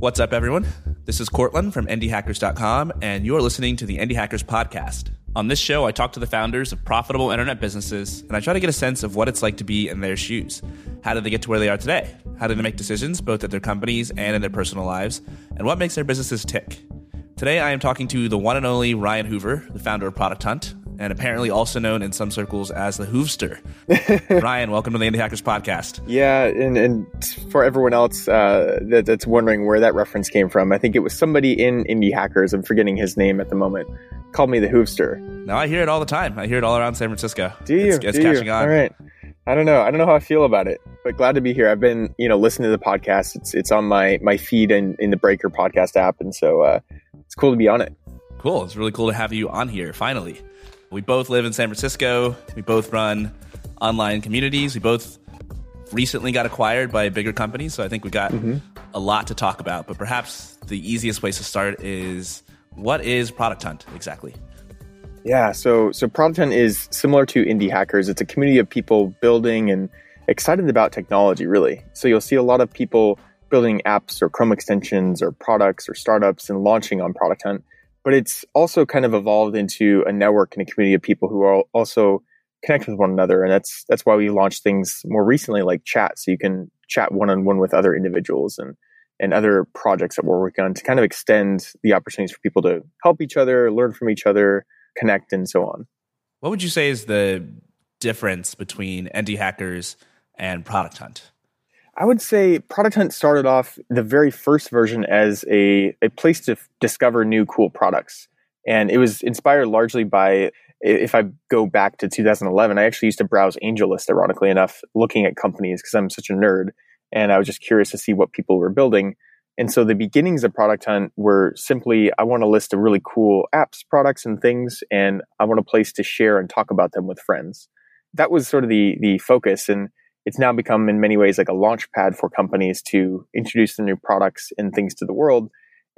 What's up, everyone? This is Courtland from IndieHackers.com, and you're listening to the Indie Hackers Podcast. On this show, I talk to the founders of profitable internet businesses, and I try to get a sense of what it's like to be in their shoes. How did they get to where they are today? How did they make decisions, both at their companies and in their personal lives? And what makes their businesses tick? Today, I am talking to the one and only Ryan Hoover, the founder of Product Hunt, and apparently also known in some circles as the Hoovster. Ryan, welcome to the Indie Hackers podcast. Yeah, and, and for everyone else uh, that, that's wondering where that reference came from, I think it was somebody in Indie Hackers. I'm forgetting his name at the moment. Called me the Hoovster. No, I hear it all the time. I hear it all around San Francisco. Do you? It's, it's Do catching you? on. All right. I don't know. I don't know how I feel about it, but glad to be here. I've been, you know, listening to the podcast. It's it's on my my feed and in the Breaker podcast app, and so uh, it's cool to be on it. Cool. It's really cool to have you on here finally. We both live in San Francisco. We both run online communities. We both recently got acquired by a bigger company, so I think we got mm-hmm. a lot to talk about. But perhaps the easiest place to start is what is Product Hunt exactly? Yeah, so so Product Hunt is similar to Indie Hackers. It's a community of people building and excited about technology, really. So you'll see a lot of people building apps or Chrome extensions or products or startups and launching on Product Hunt. But it's also kind of evolved into a network and a community of people who are also connect with one another. And that's that's why we launched things more recently like chat, so you can chat one on one with other individuals and and other projects that we're working on to kind of extend the opportunities for people to help each other, learn from each other, connect, and so on. What would you say is the difference between Indie Hackers and Product Hunt? I would say Product Hunt started off the very first version as a, a place to f- discover new cool products. And it was inspired largely by, if I go back to 2011, I actually used to browse AngelList, ironically enough, looking at companies because I'm such a nerd. And I was just curious to see what people were building. And so the beginnings of Product Hunt were simply I want a list of really cool apps, products, and things, and I want a place to share and talk about them with friends. That was sort of the the focus. And it's now become in many ways like a launch pad for companies to introduce the new products and things to the world.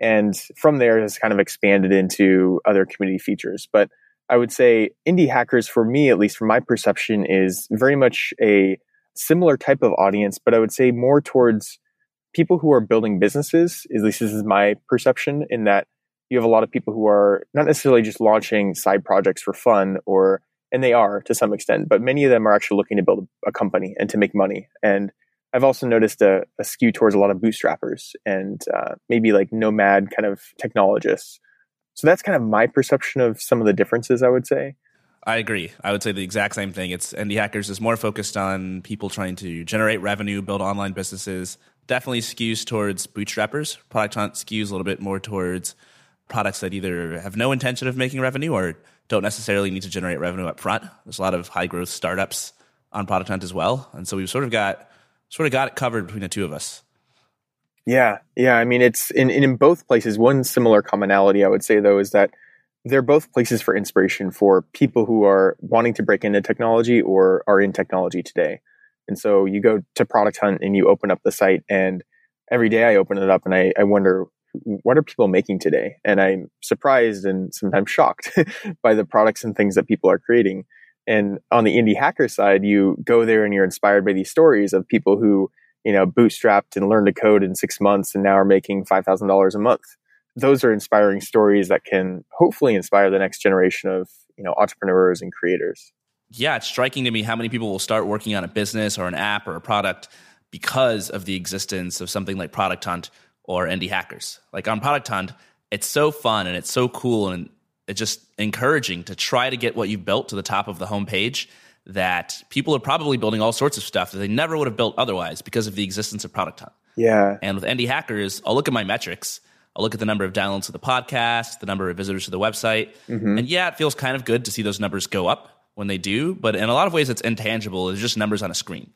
And from there has kind of expanded into other community features. But I would say indie hackers, for me, at least from my perception, is very much a similar type of audience, but I would say more towards people who are building businesses. At least this is my perception in that you have a lot of people who are not necessarily just launching side projects for fun or and they are to some extent, but many of them are actually looking to build a company and to make money. And I've also noticed a, a skew towards a lot of bootstrappers and uh, maybe like nomad kind of technologists. So that's kind of my perception of some of the differences, I would say. I agree. I would say the exact same thing. It's Indie Hackers is more focused on people trying to generate revenue, build online businesses. Definitely skews towards bootstrappers. Product Hunt skews a little bit more towards products that either have no intention of making revenue or don't necessarily need to generate revenue up front. There's a lot of high growth startups on Product Hunt as well, and so we've sort of got sort of got it covered between the two of us. Yeah, yeah. I mean, it's in in both places. One similar commonality, I would say, though, is that they're both places for inspiration for people who are wanting to break into technology or are in technology today. And so you go to Product Hunt and you open up the site, and every day I open it up and I, I wonder what are people making today? And I'm surprised and sometimes shocked by the products and things that people are creating. And on the indie hacker side, you go there and you're inspired by these stories of people who, you know, bootstrapped and learned to code in six months and now are making $5,000 a month. Those are inspiring stories that can hopefully inspire the next generation of, you know, entrepreneurs and creators. Yeah, it's striking to me how many people will start working on a business or an app or a product because of the existence of something like Product Hunt or indie hackers. Like on Product Hunt, it's so fun and it's so cool and it's just encouraging to try to get what you've built to the top of the homepage that people are probably building all sorts of stuff that they never would have built otherwise because of the existence of Product Hunt. Yeah. And with indie hackers, I'll look at my metrics. I'll look at the number of downloads of the podcast, the number of visitors to the website. Mm-hmm. And yeah, it feels kind of good to see those numbers go up when they do, but in a lot of ways it's intangible. It's just numbers on a screen.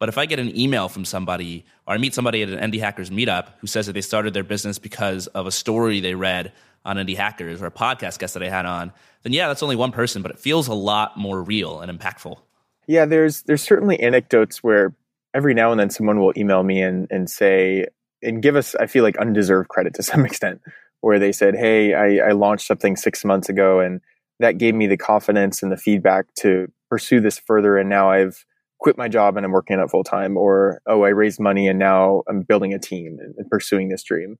But if I get an email from somebody or I meet somebody at an Indie Hackers meetup who says that they started their business because of a story they read on Indie Hackers or a podcast guest that I had on, then yeah, that's only one person, but it feels a lot more real and impactful. Yeah, there's there's certainly anecdotes where every now and then someone will email me and and say and give us I feel like undeserved credit to some extent where they said, "Hey, I, I launched something six months ago and that gave me the confidence and the feedback to pursue this further and now I've quit my job and I'm working on it full time, or oh, I raised money and now I'm building a team and, and pursuing this dream.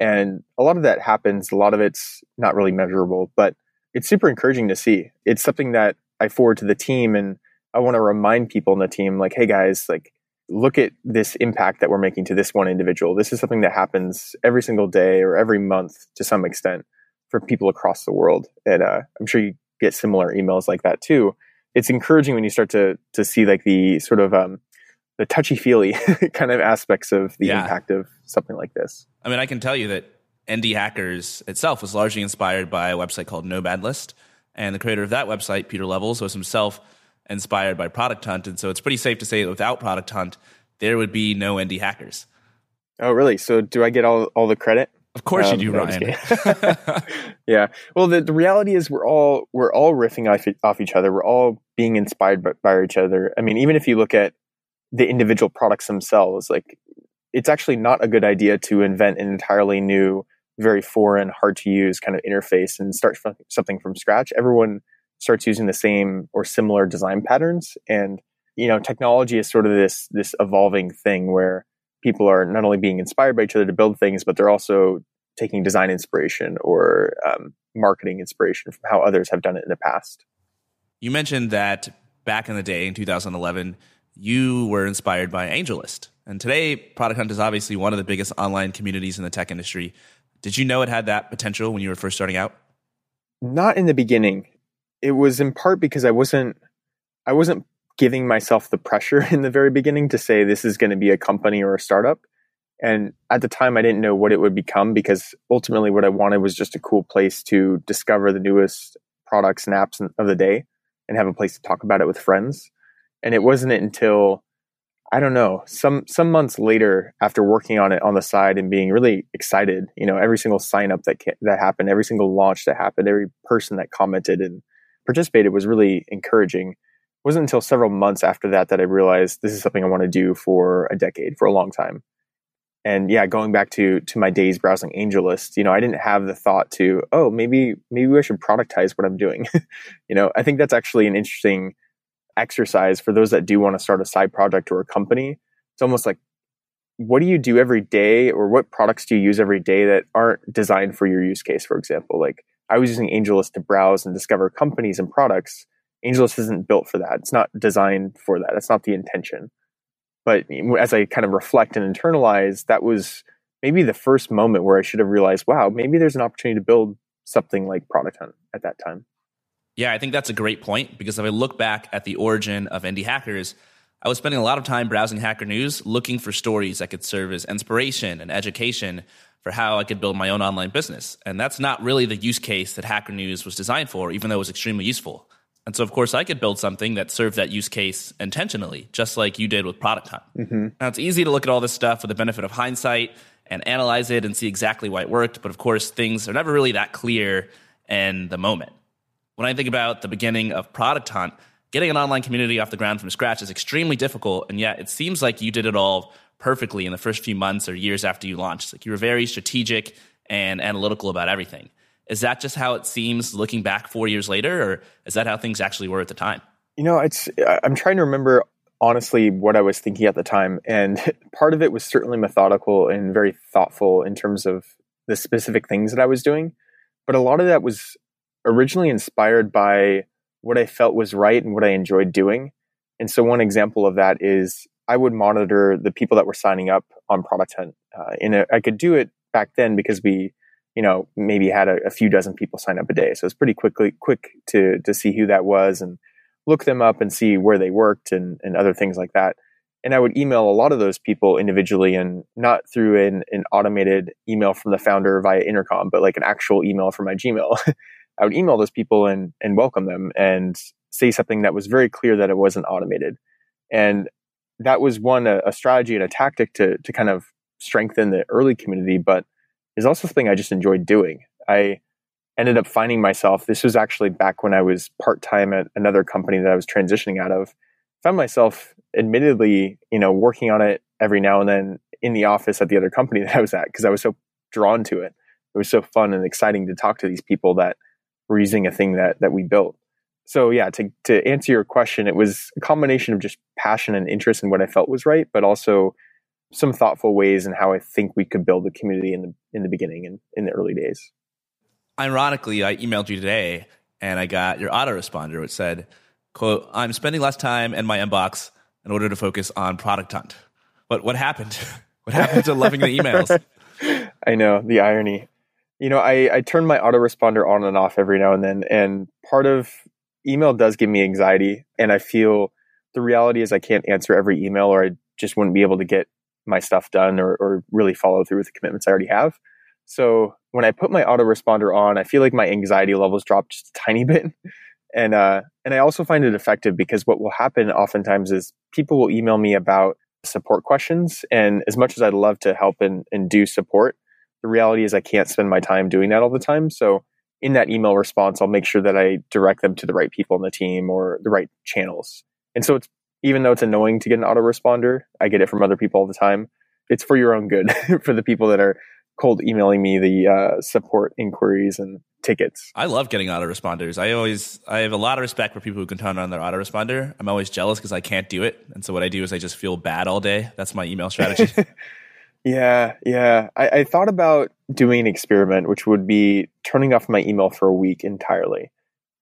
And a lot of that happens. A lot of it's not really measurable, but it's super encouraging to see. It's something that I forward to the team and I want to remind people in the team, like, hey guys, like, look at this impact that we're making to this one individual. This is something that happens every single day or every month to some extent for people across the world. And uh, I'm sure you get similar emails like that too it's encouraging when you start to to see like the sort of um, the touchy feely kind of aspects of the yeah. impact of something like this. I mean, I can tell you that Indie Hackers itself was largely inspired by a website called Nomad List, and the creator of that website, Pieter Levels, was himself inspired by Product Hunt, and so it's pretty safe to say that without Product Hunt, there would be no Indie Hackers. Oh, really? So do I get all all the credit? Of course um, you do, Ryan. yeah. Well, the, the reality is we're all we're all riffing off, off each other. We're all being inspired by, by each other. I mean, even if you look at the individual products themselves, like it's actually not a good idea to invent an entirely new, very foreign, hard to use kind of interface and start from something from scratch. Everyone starts using the same or similar design patterns, and you know, technology is sort of this this evolving thing where people are not only being inspired by each other to build things, but they're also taking design inspiration or um, marketing inspiration from how others have done it in the past. You mentioned that back in the day in 2011, you were inspired by AngelList. And today, Product Hunt is obviously one of the biggest online communities in the tech industry. Did you know it had that potential when you were first starting out? Not in the beginning. It was in part because I wasn't I wasn't giving myself the pressure in the very beginning to say this is going to be a company or a startup. And at the time, I didn't know what it would become because ultimately, what I wanted was just a cool place to discover the newest products and apps of the day and have a place to talk about it with friends. And it wasn't until I don't know some some months later, after working on it on the side and being really excited, you know, every single sign up that that happened, every single launch that happened, every person that commented and participated was really encouraging wasn't until several months after that that I realized this is something I want to do for a decade, for a long time. And yeah, going back to to my days browsing AngelList, you know, I didn't have the thought to, oh, maybe maybe I should productize what I'm doing. you know, I think that's actually an interesting exercise for those that do want to start a side project or a company. It's almost like what do you do every day or what products do you use every day that aren't designed for your use case, for example? Like I was using AngelList to browse and discover companies and products AngelList isn't built for that. It's not designed for that. It's not the intention. But as I kind of reflect and internalize, that was maybe the first moment where I should have realized, wow, maybe there's an opportunity to build something like Product Hunt at that time. Yeah, I think that's a great point because if I look back at the origin of indie Hackers, I was spending a lot of time browsing Hacker News looking for stories that could serve as inspiration and education for how I could build my own online business. And that's not really the use case that Hacker News was designed for, even though it was extremely useful. And so, of course, I could build something that served that use case intentionally, just like you did with Product Hunt. Mm-hmm. Now, it's easy to look at all this stuff with the benefit of hindsight and analyze it and see exactly why it worked. But of course, things are never really that clear in the moment. When I think about the beginning of Product Hunt, getting an online community off the ground from scratch is extremely difficult. And yet, it seems like you did it all perfectly in the first few months or years after you launched. Like you were very strategic and analytical about everything. Is that just how it seems looking back four years later, or is that how things actually were at the time? You know, it's I'm trying to remember honestly what I was thinking at the time, and part of it was certainly methodical and very thoughtful in terms of the specific things that I was doing, but a lot of that was originally inspired by what I felt was right and what I enjoyed doing. And so, one example of that is I would monitor the people that were signing up on Product Hunt. Uh, and I could do it back then because we you know, maybe had a, a, few dozen people sign up a day. So it's pretty quickly quick to to see who that was and look them up and see where they worked and, and other things like that. And I would email a lot of those people individually and not through an, an automated email from the founder via intercom, but like an actual email from my Gmail. I would email those people and, and welcome them and say something that was very clear that it wasn't automated. And that was one, a, a strategy and a tactic to, to kind of strengthen the early community. But is also something I just enjoyed doing. I ended up finding myself, this was actually back when I was part time at another company that I was transitioning out of. Found myself admittedly, you know, working on it every now and then in the office at the other company that I was at because I was so drawn to it. It was so fun and exciting to talk to these people that were using a thing that that we built. so yeah, to to answer your question, it was a combination of just passion and interest in what I felt was right, but also some thoughtful ways and how I think we could build a community in the in the beginning and in the early days. Ironically, I emailed you today and I got your autoresponder which said, quote, I'm spending less time in my inbox in order to focus on product hunt. But what happened? what happened to loving the emails? I know the irony. You know, I, I turn my autoresponder on and off every now and then, and part of email does give me anxiety, and I feel the reality is I can't answer every email, or I just wouldn't be able to get my stuff done or, or really follow through with the commitments I already have. So when I put my autoresponder on, I feel like my anxiety levels drop just a tiny bit. And uh, and I also find it effective because what will happen oftentimes is people will email me about support questions. And as much as I'd love to help and, and do support, the reality is I can't spend my time doing that all the time. So in that email response, I'll make sure that I direct them to the right people in the team or the right channels. And so it's even though it's annoying to get an autoresponder, I get it from other people all the time. It's for your own good, for the people that are cold emailing me the uh, support inquiries and tickets. I love getting autoresponders. I always I have a lot of respect for people who can turn on their autoresponder. I'm always jealous because I can't do it, and so what I do is I just feel bad all day. That's my email strategy. yeah, yeah. I, I thought about doing an experiment, which would be turning off my email for a week entirely.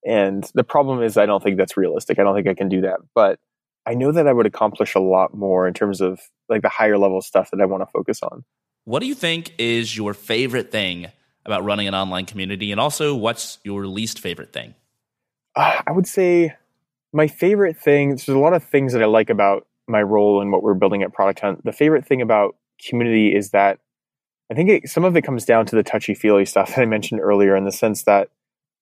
And the problem is, I don't think that's realistic. I don't think I can do that. But I know that I would accomplish a lot more in terms of like the higher level stuff that I want to focus on. What do you think is your favorite thing about running an online community? And also, what's your least favorite thing? Uh, I would say my favorite thing, there's a lot of things that I like about my role and what we're building at Product Hunt. The favorite thing about community is that I think it, some of it comes down to the touchy feely stuff that I mentioned earlier in the sense that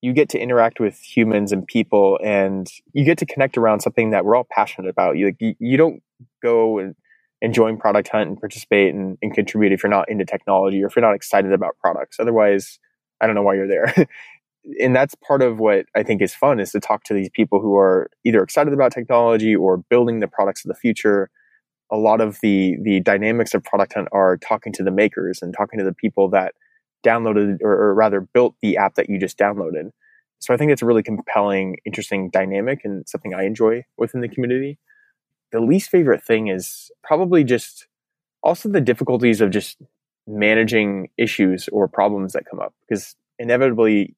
you get to interact with humans and people and you get to connect around something that we're all passionate about. You, you, you don't go and join product hunt and participate and, and, contribute if you're not into technology or if you're not excited about products. Otherwise, I don't know why you're there. and that's part of what I think is fun is to talk to these people who are either excited about technology or building the products of the future. A lot of the the dynamics of product hunt are talking to the makers and talking to the people that downloaded or, or rather built the app that you just downloaded. So I think it's a really compelling, interesting dynamic and something I enjoy within the community. The least favorite thing is probably just also the difficulties of just managing issues or problems that come up because inevitably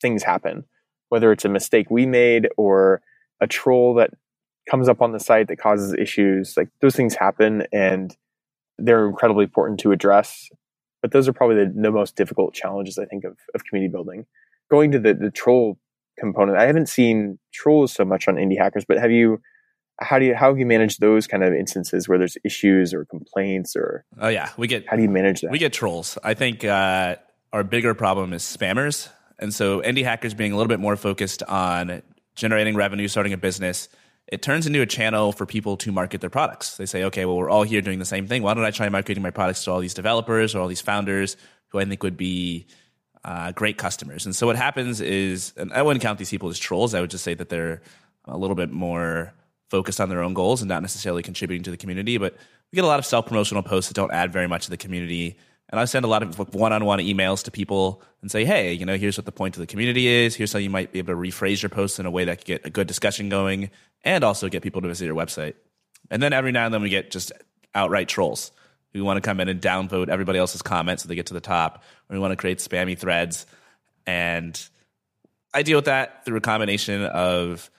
things happen, whether it's a mistake we made or a troll that comes up on the site that causes issues. Like those things happen and they're incredibly important to address but those are probably the, the most difficult challenges I think of, of community building. Going to the, the troll component, I haven't seen trolls so much on indie hackers, but have you how do you how have you manage those kind of instances where there's issues or complaints or oh yeah we get how do you manage that we get trolls i think uh, our bigger problem is spammers and so indie hackers being a little bit more focused on generating revenue starting a business it turns into a channel for people to market their products. They say, okay, well, we're all here doing the same thing. Why don't I try marketing my products to all these developers or all these founders who I think would be uh, great customers? And so what happens is, and I wouldn't count these people as trolls. I would just say that they're a little bit more focused on their own goals and not necessarily contributing to the community. But we get a lot of self promotional posts that don't add very much to the community. And I send a lot of one on one emails to people and say, hey, you know, here's what the point of the community is. Here's how you might be able to rephrase your posts in a way that could get a good discussion going and also get people to visit your website. And then every now and then we get just outright trolls who want to come in and downvote everybody else's comments so they get to the top, or we want to create spammy threads. And I deal with that through a combination of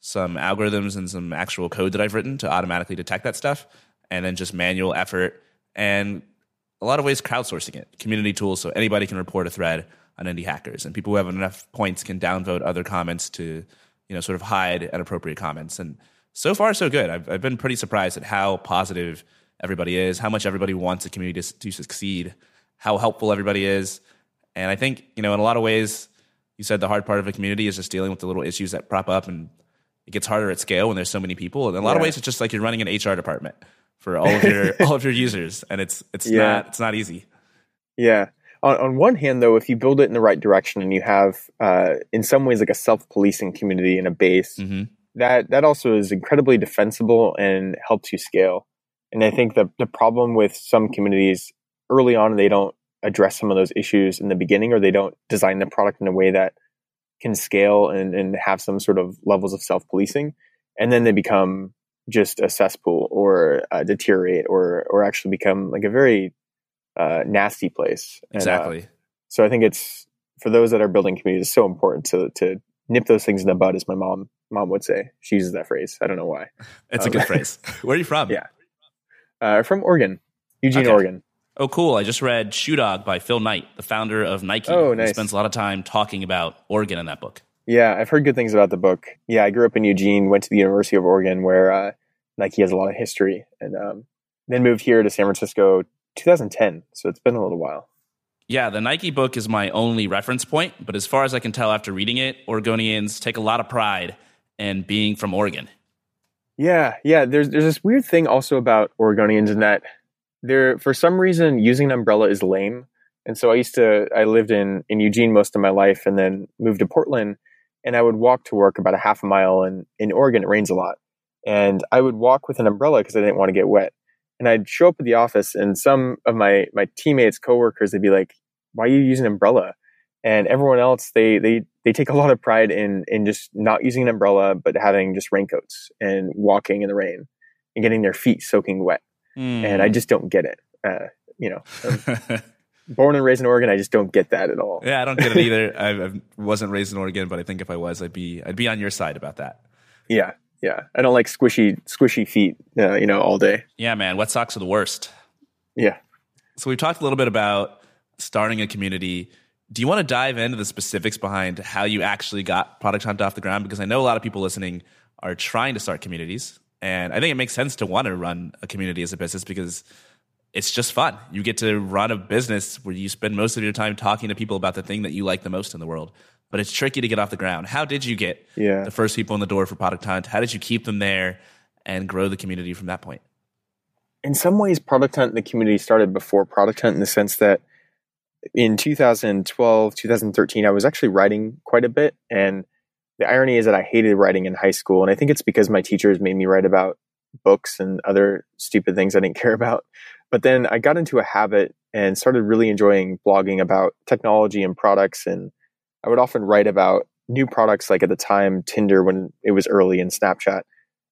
some algorithms and some actual code that I've written to automatically detect that stuff, and then just manual effort and a lot of ways crowdsourcing it, community tools, so anybody can report a thread on indie hackers, and people who have enough points can downvote other comments to, you know, sort of hide inappropriate comments. And so far, so good. I've, I've been pretty surprised at how positive everybody is, how much everybody wants a community to, to succeed, how helpful everybody is, and I think you know, in a lot of ways, you said the hard part of a community is just dealing with the little issues that prop up and it gets harder at scale when there's so many people. And in a lot yeah. of ways, it's just like you're running an HR department for all of your all of your users, and it's it's yeah. not it's not easy. Yeah. On, on one hand, though, if you build it in the right direction and you have, uh, in some ways, like a self-policing community and a base, mm-hmm. that that also is incredibly defensible and helps you scale. And I think the the problem with some communities early on, they don't address some of those issues in the beginning, or they don't design the product in a way that can scale and, and have some sort of levels of self policing, and then they become just a cesspool or uh, deteriorate or or actually become like a very uh, nasty place. Exactly. And, uh, so I think it's for those that are building communities, it's so important to to nip those things in the bud, as my mom mom would say. She uses that phrase. I don't know why. It's um, a good phrase. Where are you from? Yeah, uh, from Oregon, Eugene, okay. Oregon. Oh, cool. I just read Shoe Dog by Phil Knight, the founder of Nike. Oh, nice. He spends a lot of time talking about Oregon in that book. Yeah, I've heard good things about the book. Yeah, I grew up in Eugene, went to the University of Oregon where uh, Nike has a lot of history, and um, then moved here to San Francisco 2010. So it's been a little while. Yeah, the Nike book is my only reference point, but as far as I can tell after reading it, Oregonians take a lot of pride in being from Oregon. Yeah, yeah. There's there's this weird thing also about Oregonians in that they're for some reason using an umbrella is lame. And so I used to I lived in in Eugene most of my life and then moved to Portland and I would walk to work about a half a mile and in Oregon it rains a lot. And I would walk with an umbrella because I didn't want to get wet. And I'd show up at the office and some of my my teammates, coworkers, they'd be like, Why are you using an umbrella? And everyone else, they they they take a lot of pride in in just not using an umbrella, but having just raincoats and walking in the rain and getting their feet soaking wet. Mm. And I hmm. just don't get it. Uh, you know, born and raised in Oregon, I just don't get that at all. Yeah, I don't get it either. I, I wasn't raised in Oregon, but I think if I was, I'd be I'd be on your side about that. Yeah, yeah. I don't like squishy squishy feet. Uh, you know, all day. Yeah, man. Wet socks are the worst. Yeah. So we've talked a little bit about starting a community. Do you want to dive into the specifics behind how you actually got Product Hunt off the ground? Because I know a lot of people listening are trying to start communities. And I think it makes sense to want to run a community as a business because it's just fun. You get to run a business where you spend most of your time talking to people about the thing that you like the most in the world. But it's tricky to get off the ground. How did you get yeah. the first people in the door for Product Hunt? How did you keep them there and grow the community from that point? In some ways, Product Hunt and the community started before Product Hunt in the sense that in 2012, 2013, I was actually writing quite a bit. And the irony is that I hated writing in high school. And I think it's because my teachers made me write about books and other stupid things I didn't care about. But then I got into a habit and started really enjoying blogging about technology and products. And I would often write about new products, like at the time, Tinder, when it was early, and Snapchat.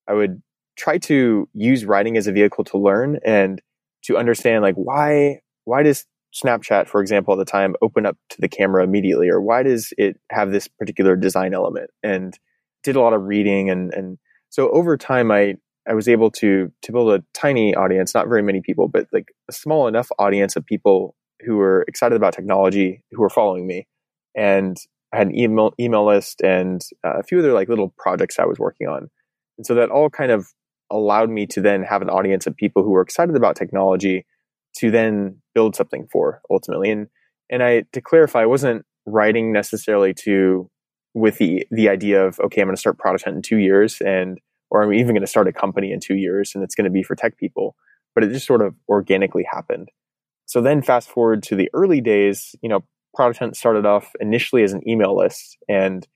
I would try to use writing as a vehicle to learn and to understand, like, why, why does Snapchat, for example, at the time, open up to the camera immediately, or why does it have this particular design element? And did a lot of reading, and and so over time, I I was able to to build a tiny audience, not very many people, but like a small enough audience of people who were excited about technology, who were following me, and I had an email email list and uh, a few other like little projects I was working on, and so that all kind of allowed me to then have an audience of people who were excited about technology to then build something for ultimately. And and I to clarify, I wasn't writing necessarily to with the the idea of okay, I'm going to start Product Hunt in two years, and or I'm even going to start a company in two years, and it's going to be for tech people. But it just sort of organically happened. So then, fast forward to the early days, you know, Product Hunt started off initially as an email list, and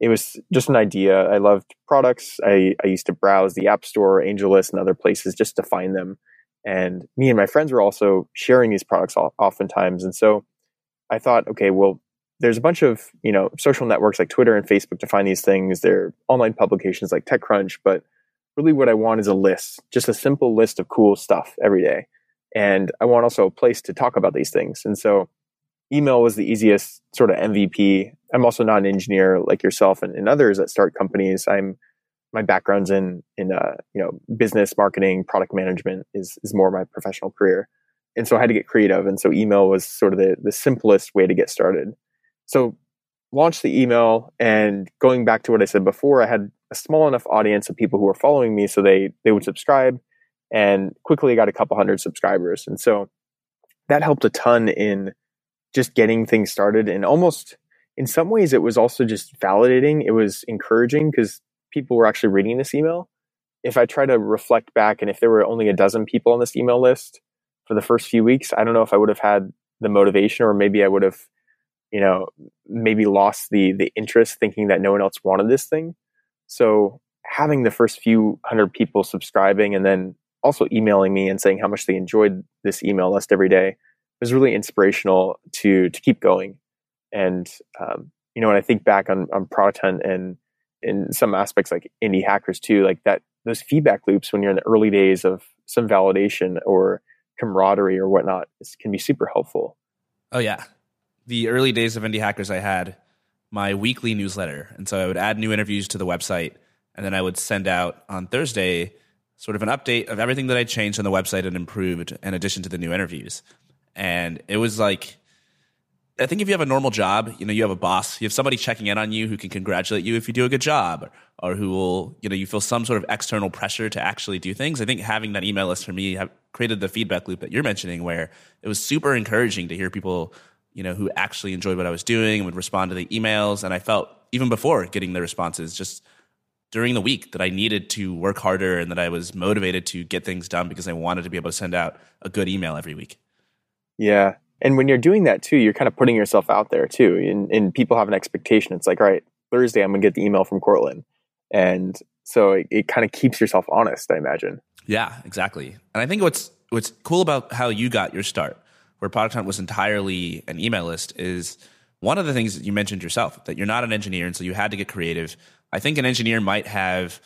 it was just an idea. I loved products. I, I used to browse the App Store, AngelList, and other places just to find them. And me and my friends were also sharing these products oftentimes. And so I thought, okay, well, there's a bunch of you know social networks like Twitter and Facebook to find these things. There are online publications like TechCrunch, but really what I want is a list, just a simple list of cool stuff every day. And I want also a place to talk about these things. And so email was the easiest sort of MVP. I'm also not an engineer like yourself and, and others that start companies. I'm my background's in in uh, you know business marketing product management is is more my professional career and so i had to get creative and so email was sort of the, the simplest way to get started so launched the email and going back to what i said before i had a small enough audience of people who were following me so they they would subscribe and quickly got a couple hundred subscribers and so that helped a ton in just getting things started and almost in some ways it was also just validating it was encouraging because people were actually reading this email. If I try to reflect back and if there were only a dozen people on this email list for the first few weeks, I don't know if I would have had the motivation or maybe I would have, you know, maybe lost the the interest thinking that no one else wanted this thing. So having the first few hundred people subscribing and then also emailing me and saying how much they enjoyed this email list every day was really inspirational to to keep going. And um, you know, when I think back on, on Product Hunt and in some aspects like indie hackers too, like that, those feedback loops when you're in the early days of some validation or camaraderie or whatnot can be super helpful. Oh yeah. The early days of indie hackers, I had my weekly newsletter. And so I would add new interviews to the website and then I would send out on Thursday sort of an update of everything that I changed on the website and improved in addition to the new interviews. And it was like, I think if you have a normal job, you know, you have a boss, you have somebody checking in on you who can congratulate you if you do a good job or, who will, you know, you feel some sort of external pressure to actually do things. I think having that email list for me created the feedback loop that you're mentioning where it was super encouraging to hear people, you know, who actually enjoyed what I was doing and would respond to the emails. And I felt even before getting the responses, just during the week that I needed to work harder and that I was motivated to get things done because I wanted to be able to send out a good email every week. Yeah. And when you're doing that too, you're kind of putting yourself out there too. And, and people have an expectation. It's like, all right, Thursday, I'm going to get the email from Courtland. And so it, it kind of keeps yourself honest, I imagine. Yeah, exactly. And I think what's, what's cool about how you got your start, where Product Hunt was entirely an email list, is one of the things that you mentioned yourself that you're not an engineer. And so you had to get creative I think an engineer might have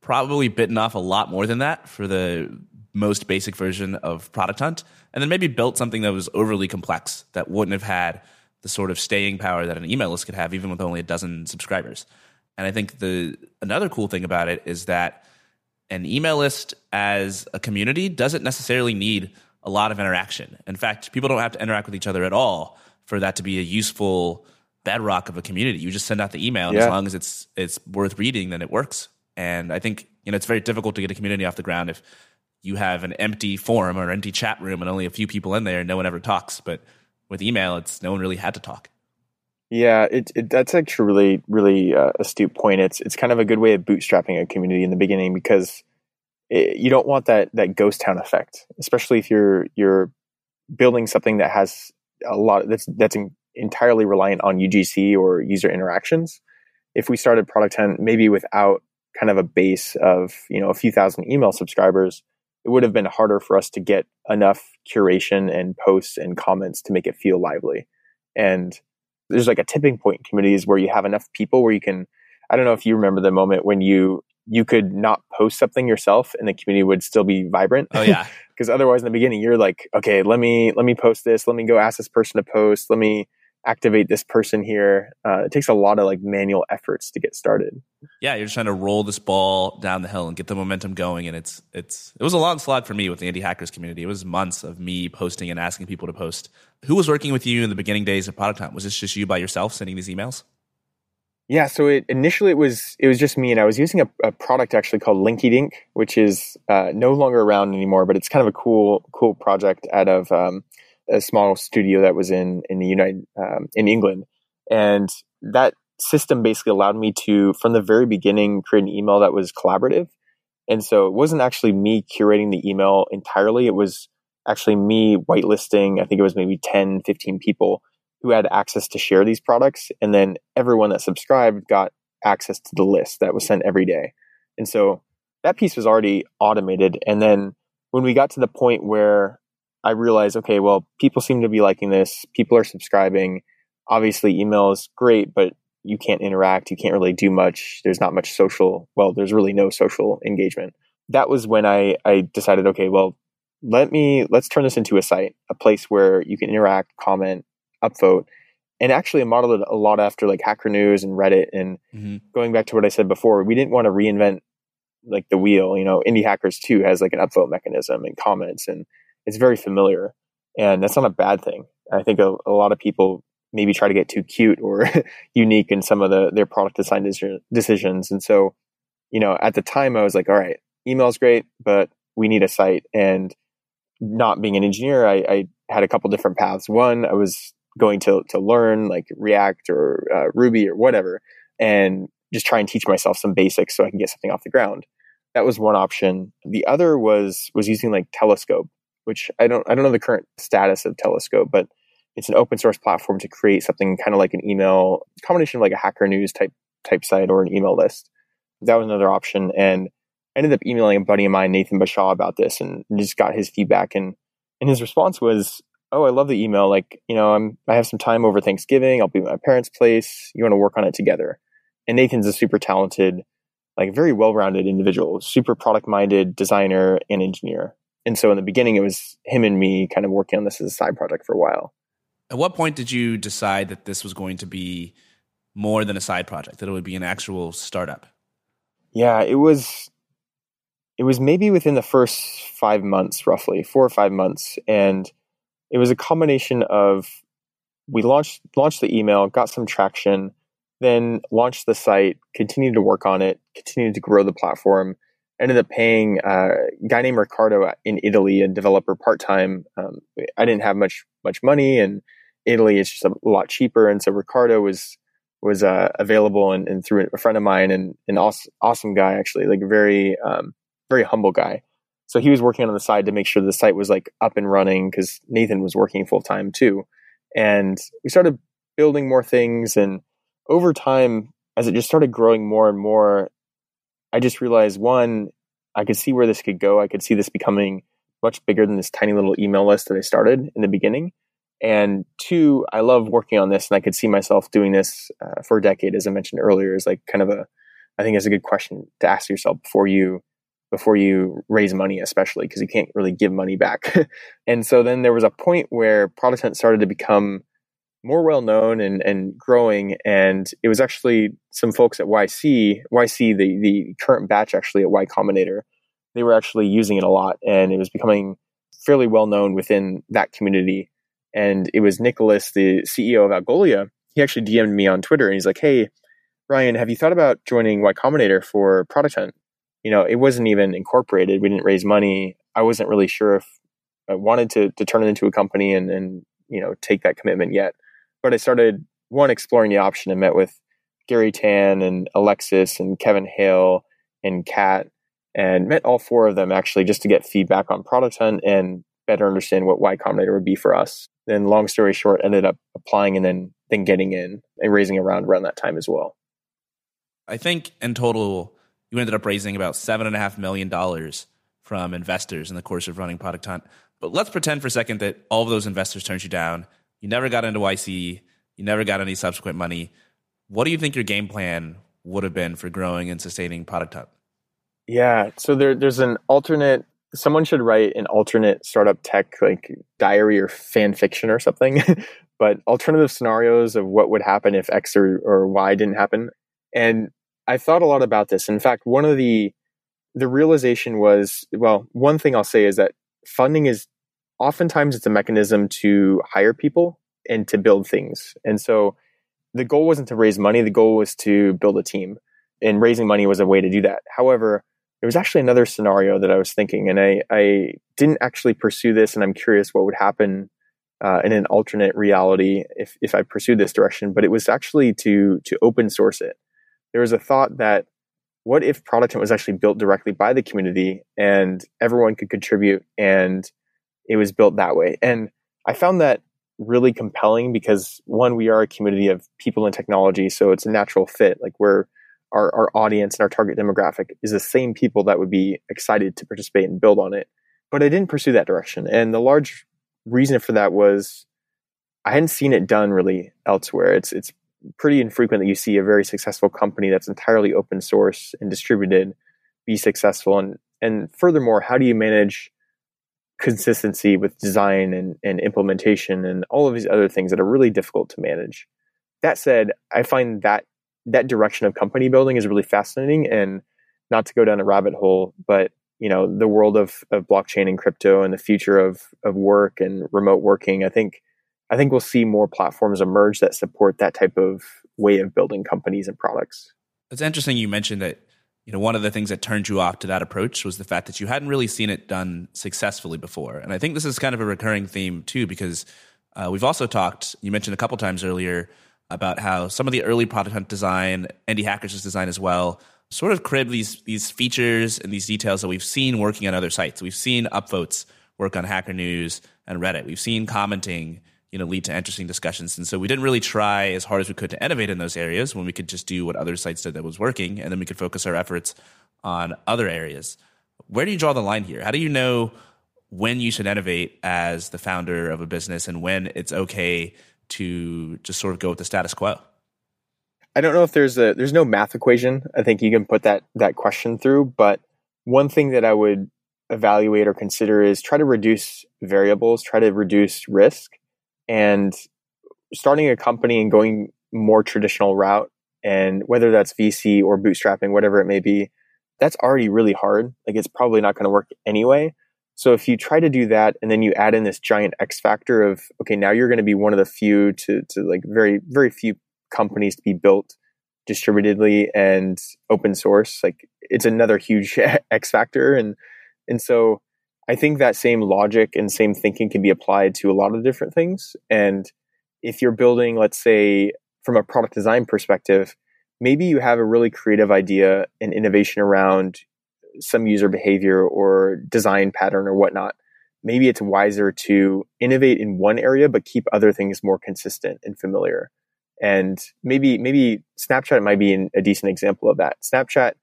probably bitten off a lot more than that for the most basic version of Product Hunt, and then maybe built something that was overly complex that wouldn't have had the sort of staying power that an email list could have, even with only a dozen subscribers. And I think the another cool thing about it is that an email list as a community doesn't necessarily need a lot of interaction. In fact, people don't have to interact with each other at all for that to be a useful bedrock of a community. You just send out the email, and yeah. as long as it's it's worth reading, then it works. And I think you know it's very difficult to get a community off the ground if you have an empty forum or empty chat room and only a few people in there, and no one ever talks. But with email, it's no one really had to talk. Yeah, it, it that's actually really really uh, astute point. It's it's kind of a good way of bootstrapping a community in the beginning because it, you don't want that that ghost town effect, especially if you're you're building something that has a lot that's that's in, entirely reliant on UGC or user interactions. If we started Product Hunt maybe without kind of a base of you know a few thousand email subscribers, it would have been harder for us to get enough curation and posts and comments to make it feel lively. And there's like a tipping point in communities where you have enough people where you can. I don't know if you remember the moment when you you could not post something yourself and the community would still be vibrant. Oh yeah. Because otherwise in the beginning you're like, okay, let me let me post this, let me go ask this person to post, let me activate this person here. Uh, it takes a lot of like manual efforts to get started. Yeah, you're just trying to roll this ball down the hill and get the momentum going, and it's it's it was a long slog for me with the indie hackers community. It was months of me posting and asking people to post. Who was working with you in the beginning days of Product Hunt? Was this just you by yourself sending these emails? Yeah, so it initially it was it was just me, and I was using a, a product actually called Linky Dink, which is uh, no longer around anymore, but it's kind of a cool cool project out of um, a small studio that was in in the United um, in England, and that system basically allowed me to from the very beginning create an email that was collaborative. And so it wasn't actually me curating the email entirely. It was actually me whitelisting, I think it was maybe 10, 15 people who had access to share these products. And then everyone that subscribed got access to the list that was sent every day. And so that piece was already automated. And then when we got to the point where I realized, okay, well, people seem to be liking this. People are subscribing. Obviously, email is great, but you can't interact. You can't really do much. There's not much social. Well, there's really no social engagement. That was when I, I decided, okay, well, let me, let's turn this into a site, a place where you can interact, comment, upvote. And actually, I modeled it a lot after like Hacker News and Reddit. And mm-hmm. going back to what I said before, we didn't want to reinvent like the wheel. You know, Indie Hackers too has like an upvote mechanism and comments and it's very familiar, and that's not a bad thing. I think a, a lot of people maybe try to get too cute or unique in some of the their product design decisions, and so you know at the time I was like, all right, email's great, but we need a site. And not being an engineer, I, I had a couple different paths. One, I was going to to learn like React or uh, Ruby or whatever, and just try and teach myself some basics so I can get something off the ground. That was one option. The other was was using like Telescope, which I don't I don't know the current status of Telescope, but it's an open source platform to create something kind of like an email combination of like a hacker news type type site or an email list. That was another option, and I ended up emailing a buddy of mine, Nathan Bashaw, about this, and just got his feedback. and And his response was, oh, I love the email. Like, you know, I'm, I have some time over Thanksgiving. I'll be at my parents' place. You want to work on it together. And Nathan's a super talented, like very well-rounded individual, super product-minded designer and engineer. And so in the beginning, it was him and me kind of working on this as a side project for a while. At what point did you decide that this was going to be more than a side project, that it would be an actual startup? Yeah, it was it was maybe within the first five months, roughly four or five months, and it was a combination of we launched launched the email, got some traction, then launched the site, continued to work on it, continued to grow the platform. Ended up paying uh, a guy named Ricardo in Italy, a developer part time. Um, I didn't have much much money, and Italy is just a lot cheaper, and so Ricardo was was uh, available and, and, through a friend of mine and an awesome, awesome guy actually, like very um, very humble guy. So he was working on the side to make sure the site was like up and running because Nathan was working full time too. And we started building more things. And over time, as it just started growing more and more, I just realized one, I could see where this could go. I could see this becoming much bigger than this tiny little email list that I started in the beginning. And two, I love working on this and I could see myself doing this uh, for a decade, as I mentioned earlier, is like kind of a, I think it's a good question to ask yourself before you before you raise money, especially because you can't really give money back. and so then there was a point where Product Hunt started to become more well known and, and growing. And it was actually some folks at YC, YC, the, the current batch actually at Y Combinator, they were actually using it a lot and it was becoming fairly well known within that community. And it was Nicholas, the CEO of Algolia. He actually DM'd me on Twitter and he's like, Hey, Ryan, have you thought about joining Y Combinator for Product Hunt? You know, it wasn't even incorporated. We didn't raise money. I wasn't really sure if I wanted to to turn it into a company and and you know take that commitment yet. But I started one exploring the option and met with Garry Tan and Alexis and Kevin Hale and Kat and met all four of them actually just to get feedback on Product Hunt and better understand what Y Combinator would be for us. Then long story short, ended up applying and then then getting in and raising around around that time as well. I think in total you ended up raising about seven and a half million dollars from investors in the course of running Product Hunt. But let's pretend for a second that all of those investors turned you down. You never got into YC. You never got any subsequent money. What do you think your game plan would have been for growing and sustaining Product Hunt? Yeah, so there, there's an alternate. Someone should write an alternate startup tech like diary or fan fiction or something, but alternative scenarios of what would happen if X or, or Y didn't happen. And I thought a lot about this. In fact, one of the the realization was well, one thing I'll say is that funding is oftentimes it's a mechanism to hire people and to build things. And so the goal wasn't to raise money, the goal was to build a team. And raising money was a way to do that. However, there was actually another scenario that I was thinking, and I, I didn't actually pursue this, and I'm curious what would happen uh, in an alternate reality if, if I pursued this direction. But it was actually to to open source it there was a thought that what if Product Hunt was actually built directly by the community and everyone could contribute and it was built that way? And I found that really compelling because one, we are a community of people in technology, so it's a natural fit. Like we're our, our audience and our target demographic is the same people that would be excited to participate and build on it. But I didn't pursue that direction. And the large reason for that was I hadn't seen it done really elsewhere. It's it's pretty infrequent that you see a very successful company that's entirely open source and distributed be successful. And and furthermore, how do you manage consistency with design and, and implementation and all of these other things that are really difficult to manage? That said, I find that that direction of company building is really fascinating and not to go down a rabbit hole, but you know, the world of, of blockchain and crypto and the future of, of work and remote working, I think I think we'll see more platforms emerge that support that type of way of building companies and products. It's interesting you mentioned that you know one of the things that turned you off to that approach was the fact that you hadn't really seen it done successfully before. And I think this is kind of a recurring theme too because uh, we've also talked you mentioned a couple times earlier about how some of the early product hunt design, Indie Hackers' design as well, sort of crib these these features and these details that we've seen working on other sites. We've seen upvotes work on Hacker News and Reddit. We've seen commenting you know lead to interesting discussions. And so we didn't really try as hard as we could to innovate in those areas when we could just do what other sites did that was working, and then we could focus our efforts on other areas. Where do you draw the line here? How do you know when you should innovate as the founder of a business and when it's okay to just sort of go with the status quo? I don't know if there's a there's no math equation. I think you can put that that question through, but one thing that I would evaluate or consider is try to reduce variables, try to reduce risk, and starting a company and going more traditional route, and whether that's VC or bootstrapping, whatever it may be, that's already really hard. Like it's probably not going to work anyway. So if you try to do that and then you add in this giant X factor of okay, now you're going to be one of the few to to like very very few companies to be built distributedly and open source, like it's another huge X factor and and so I think that same logic and same thinking can be applied to a lot of different things. And if you're building, let's say, from a product design perspective, maybe you have a really creative idea and innovation around some user behavior or design pattern or whatnot. Maybe it's wiser to innovate in one area, but keep other things more consistent and familiar. And maybe, maybe Snapchat might be a decent example of that. Snapchat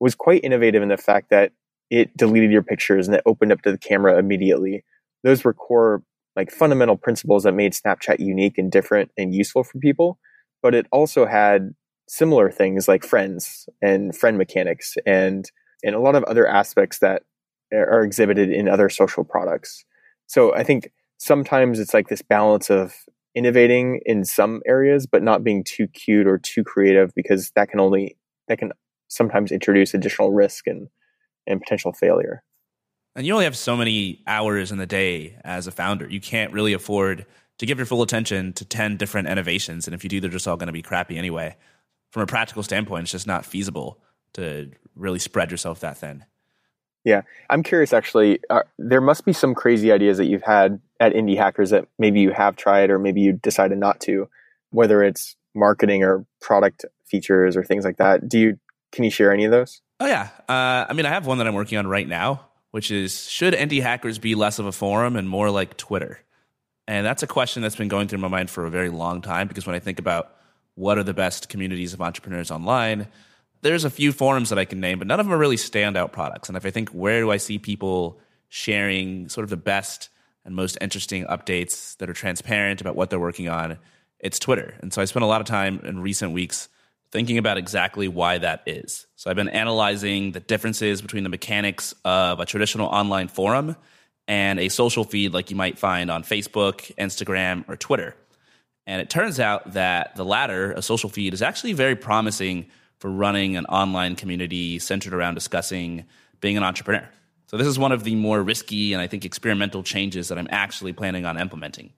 was quite innovative in the fact that it deleted your pictures and it opened up to the camera immediately. Those were core, like fundamental principles that made Snapchat unique and different and useful for people. But it also had similar things like friends and friend mechanics and and a lot of other aspects that are exhibited in other social products. So I think sometimes it's like this balance of innovating in some areas but not being too cute or too creative because that can only that can sometimes introduce additional risk and and potential failure. And you only have so many hours in the day as a founder. You can't really afford to give your full attention to 10 different innovations. And if you do, they're just all going to be crappy anyway. From a practical standpoint, it's just not feasible to really spread yourself that thin. Yeah, I'm curious actually. Uh, there must be some crazy ideas that you've had at Indie Hackers that maybe you have tried or maybe you decided not to, whether it's marketing or product features or things like that. Do you can you share any of those? Oh yeah, uh, I mean, I have one that I'm working on right now, which is should indie hackers be less of a forum and more like Twitter? And that's a question that's been going through my mind for a very long time because when I think about what are the best communities of entrepreneurs online, there's a few forums that I can name, but none of them are really standout products. And if I think where do I see people sharing sort of the best and most interesting updates that are transparent about what they're working on, it's Twitter. And so I spent a lot of time in recent weeks thinking about exactly why that is. So I've been analyzing the differences between the mechanics of a traditional online forum and a social feed like you might find on Facebook, Instagram, or Twitter. And it turns out that the latter, a social feed, is actually very promising for running an online community centered around discussing being an entrepreneur. So this is one of the more risky and I think experimental changes that I'm actually planning on implementing.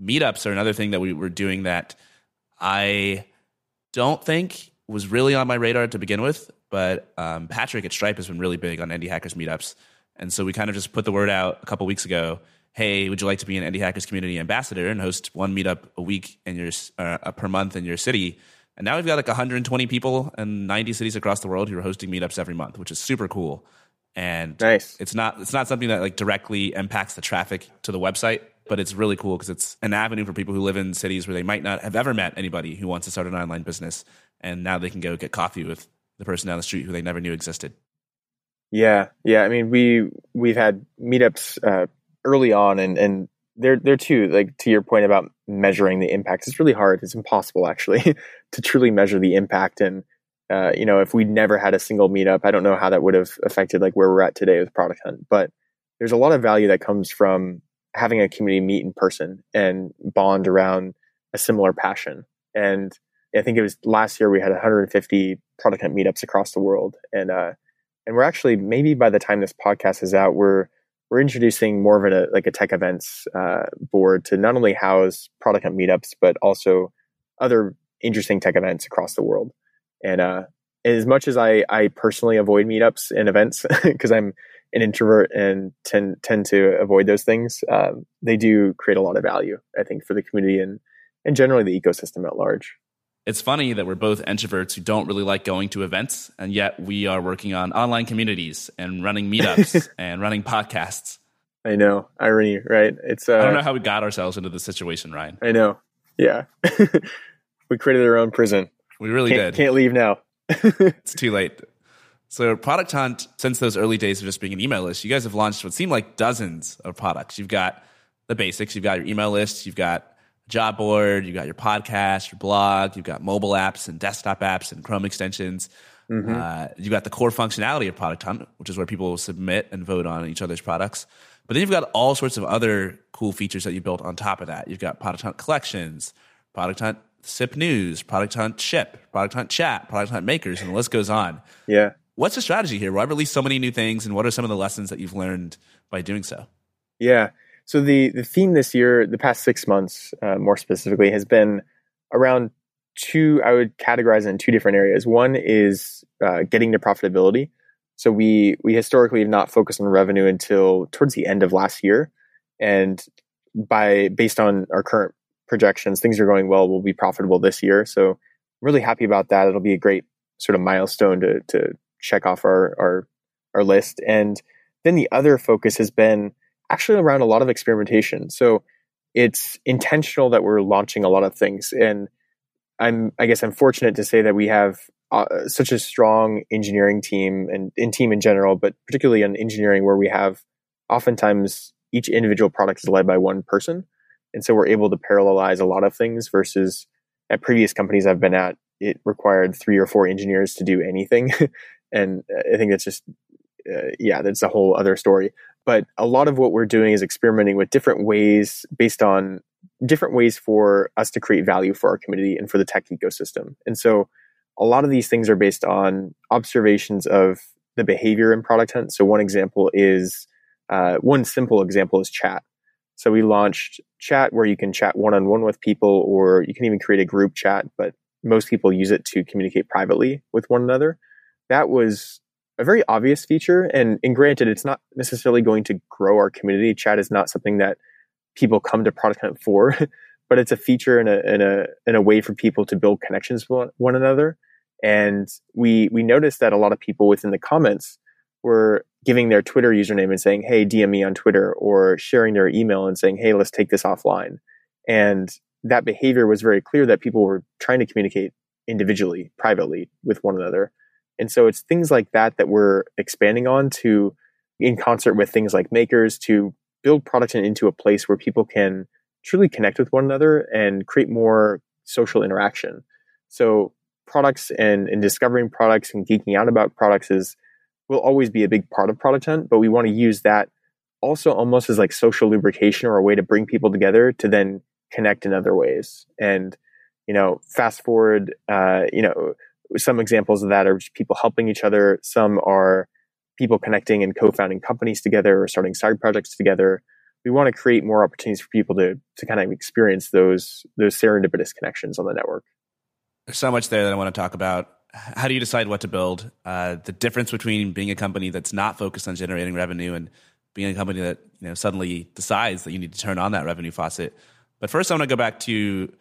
Meetups are another thing that we were doing that I don't think was really on my radar to begin with, but um, Patrick at Stripe has been really big on Indie Hackers meetups. And so we kind of just put the word out a couple weeks ago. Hey, would you like to be an Indie Hackers community ambassador and host one meetup a week in your uh, per month in your city? And now we've got like 120 people in 90 cities across the world who are hosting meetups every month, which is super cool. And nice. it's not it's not something that like directly impacts the traffic to the website, but it's really cool because it's an avenue for people who live in cities where they might not have ever met anybody who wants to start an online business, and now they can go get coffee with the person down the street who they never knew existed. Yeah, yeah. I mean, we we've had meetups uh, early on, and and they're they're too like to your point about measuring the impact. It's really hard. It's impossible actually to truly measure the impact. And uh, you know, if we never had a single meetup, I don't know how that would have affected like where we're at today with Product Hunt. But there's a lot of value that comes from having a community meet in person and bond around a similar passion. And I think it was last year we had 150 product hunt meetups across the world, and uh, and we're actually maybe by the time this podcast is out, we're we're introducing more of a like a tech events uh, board to not only house product hunt meetups but also other interesting tech events across the world. And uh, as much as I I personally avoid meetups and events because I'm an introvert and tend tend to avoid those things, um, they do create a lot of value, I think, for the community and and generally the ecosystem at large. It's funny that we're both introverts who don't really like going to events, and yet we are working on online communities and running meetups and running podcasts. I know irony, right? It's uh, I don't know how we got ourselves into this situation, Ryan. I know. Yeah, we created our own prison. We really can't, did. Can't leave now. it's too late. So, Product Hunt, since those early days of just being an email list, you guys have launched what seem like dozens of products. You've got the basics, you've got your email list, you've got job board, you've got your podcast, your blog, you've got mobile apps and desktop apps and Chrome extensions. Mm-hmm. Uh, you've got the core functionality of Product Hunt, which is where people submit and vote on each other's products. But then you've got all sorts of other cool features that you built on top of that. You've got Product Hunt collections, Product Hunt SIP news, Product Hunt ship, Product Hunt chat, Product Hunt makers, and the list goes on. Yeah. What's the strategy here? Why release so many new things, and what are some of the lessons that you've learned by doing so? Yeah. So the the theme this year, the past six months, uh, more specifically, has been around two. I would categorize it in two different areas. One is uh, getting to profitability. So we we historically have not focused on revenue until towards the end of last year, and by based on our current projections, things are going well. We'll be profitable this year, so I'm really happy about that. It'll be a great sort of milestone to to check off our our our list. And then the other focus has been actually around a lot of experimentation. So it's intentional that we're launching a lot of things, and I'm I guess I'm fortunate to say that we have uh, such a strong engineering team and in team in general, but particularly in engineering where we have oftentimes each individual product is led by one person. And so we're able to parallelize a lot of things versus at previous companies I've been at, it required three or four engineers to do anything. and I think that's just, uh, yeah, that's a whole other story. But a lot of what we're doing is experimenting with different ways based on different ways for us to create value for our community and for the tech ecosystem. And so a lot of these things are based on observations of the behavior in product hunt. So one example is uh, one simple example is chat. So we launched chat where you can chat one on one with people, or you can even create a group chat, but most people use it to communicate privately with one another. That was a very obvious feature. And, and granted, it's not necessarily going to grow our community. Chat is not something that people come to Product Hunt for, but it's a feature and a, and a, and a way for people to build connections with one another. And we, we noticed that a lot of people within the comments were giving their Twitter username and saying, Hey, DM me on Twitter or sharing their email and saying, Hey, let's take this offline. And that behavior was very clear that people were trying to communicate individually, privately with one another. And so it's things like that that we're expanding on to, in concert with things like makers, to build product into a place where people can truly connect with one another and create more social interaction. So products and, and discovering products and geeking out about products is will always be a big part of product hunt, but we want to use that also almost as like social lubrication or a way to bring people together to then connect in other ways. And, you know, fast forward, uh, you know, some examples of that are people helping each other. Some are people connecting and co-founding companies together or starting side projects together. We want to create more opportunities for people to to kind of experience those those serendipitous connections on the network. There's so much there that I want to talk about. How do you decide what to build? Uh, the difference between being a company that's not focused on generating revenue and being a company that you know suddenly decides that you need to turn on that revenue faucet. But first, I want to go back to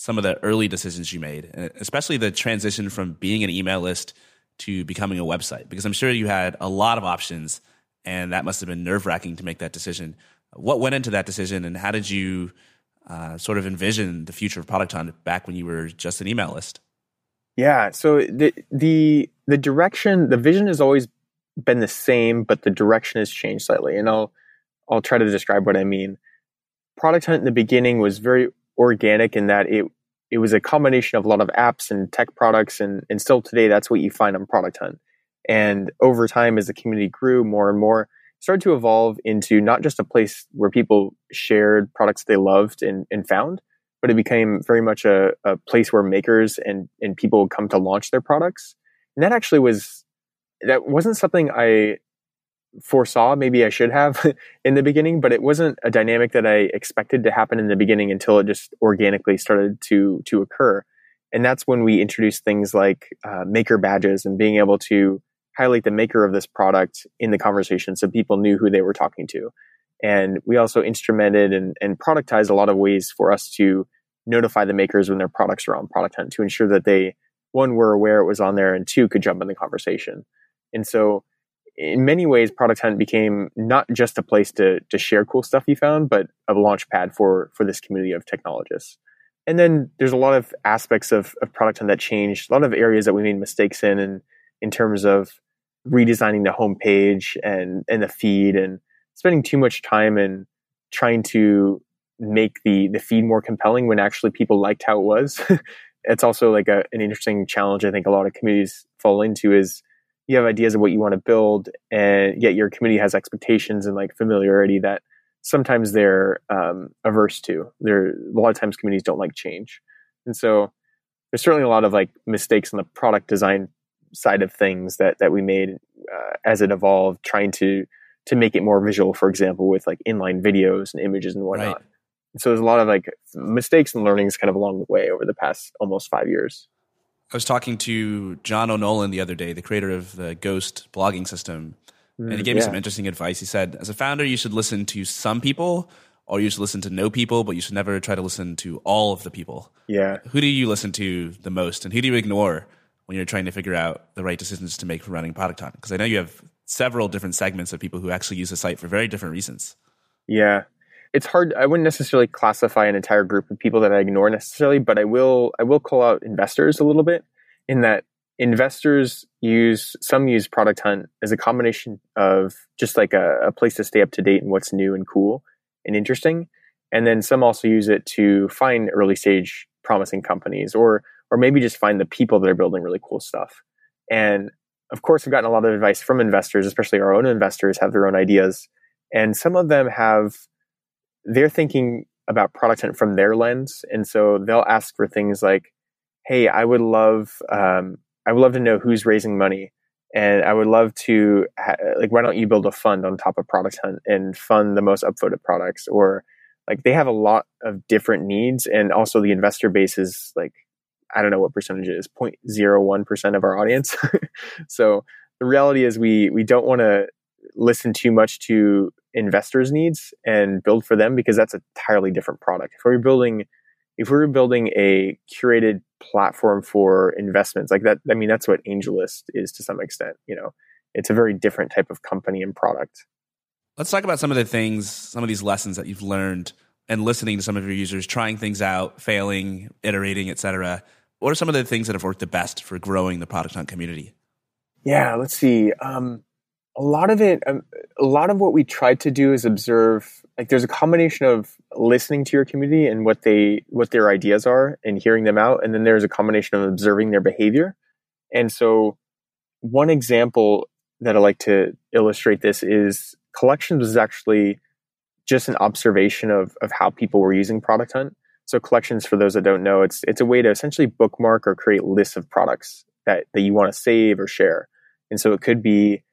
some of the early decisions you made, especially the transition from being an email list to becoming a website, because I'm sure you had a lot of options, and that must have been nerve wracking to make that decision. What went into that decision, and how did you uh, sort of envision the future of Product Hunt back when you were just an email list? Yeah. So the the the direction, the vision has always been the same, but the direction has changed slightly. And I'll I'll try to describe what I mean. Product Hunt in the beginning was very organic in that it it was a combination of a lot of apps and tech products, and and still today that's what you find on Product Hunt. And over time, as the community grew more and more, started to evolve into not just a place where people shared products they loved and, and found, but it became very much a, a place where makers and, and people would come to launch their products. And that actually was, that wasn't something I foresaw. Maybe I should have in the beginning, but it wasn't a dynamic that I expected to happen in the beginning until it just organically started to, to occur. And that's when we introduced things like uh, maker badges and being able to highlight the maker of this product in the conversation so people knew who they were talking to. And we also instrumented and, and productized a lot of ways for us to notify the makers when their products are on Product Hunt to ensure that they, one, were aware it was on there and two, could jump in the conversation. And so in many ways, Product Hunt became not just a place to, to share cool stuff you found, but a launch pad for, for this community of technologists. And then there's a lot of aspects of, of Product Hunt that changed, a lot of areas that we made mistakes in, and in terms of redesigning the homepage and and the feed and spending too much time in trying to make the the feed more compelling when actually people liked how it was. it's also like a, an interesting challenge I think a lot of communities fall into is you have ideas of what you want to build and yet your community has expectations and like familiarity that sometimes they're um, averse to. There a lot of times communities don't like change, and so there's certainly a lot of like mistakes on the product design side of things that that we made uh, as it evolved, trying to to make it more visual. For example, with like inline videos and images and whatnot. Right. So there's a lot of like mistakes and learnings kind of along the way over the past almost five years. I was talking to John O'Nolan the other day, the creator of the Ghost blogging system, and he mm, gave yeah. me some interesting advice. He said, as a founder, you should listen to some people or you should listen to no people, but you should never try to listen to all of the people. Yeah. Who do you listen to the most and who do you ignore when you're trying to figure out the right decisions to make for running Product Hunt? Because I know you have several different segments of people who actually use the site for very different reasons. Yeah. It's hard I wouldn't necessarily classify an entire group of people that I ignore necessarily, but I will I will call out investors a little bit in that investors use some use product hunt as a combination of just like a, a, place to stay up to date and what's new and cool and interesting. And then some also use it to find early stage promising companies or or maybe just find the people that are building really cool stuff. And of course i've gotten a lot of advice from investors especially our own investors have their own ideas. And some of them have they're thinking about product hunt from their lens and so they'll ask for things like hey i would love um, I would love to know who's raising money. And I would love to, ha- like, why don't you build a fund on top of Product Hunt and fund the most upvoted products? Or, like, they have a lot of different needs. And also, the investor base is like, I don't know what percentage it is, 0.01% of our audience. so, the reality is, we, we don't want to listen too much to investors' needs and build for them because that's a entirely different product. If we're building, if we're building a curated platform for investments like that i mean that's what angellist is to some extent you know? It's a very different type of company and product. Let's talk about some of the things some of these lessons that you've learned and listening to some of your users trying things out failing iterating etc what are some of the things that have worked the best for growing the product hunt community? Yeah let's see. Um, a lot of it um, a lot of what we tried to do is observe like there's a combination of listening to your community and what they what their ideas are and hearing them out and then there's a combination of observing their behavior. And so one example that i like to illustrate this is collections was actually just an observation of of how people were using product hunt. So collections for those that don't know it's it's a way to essentially bookmark or create lists of products that that you want to save or share. And so it could be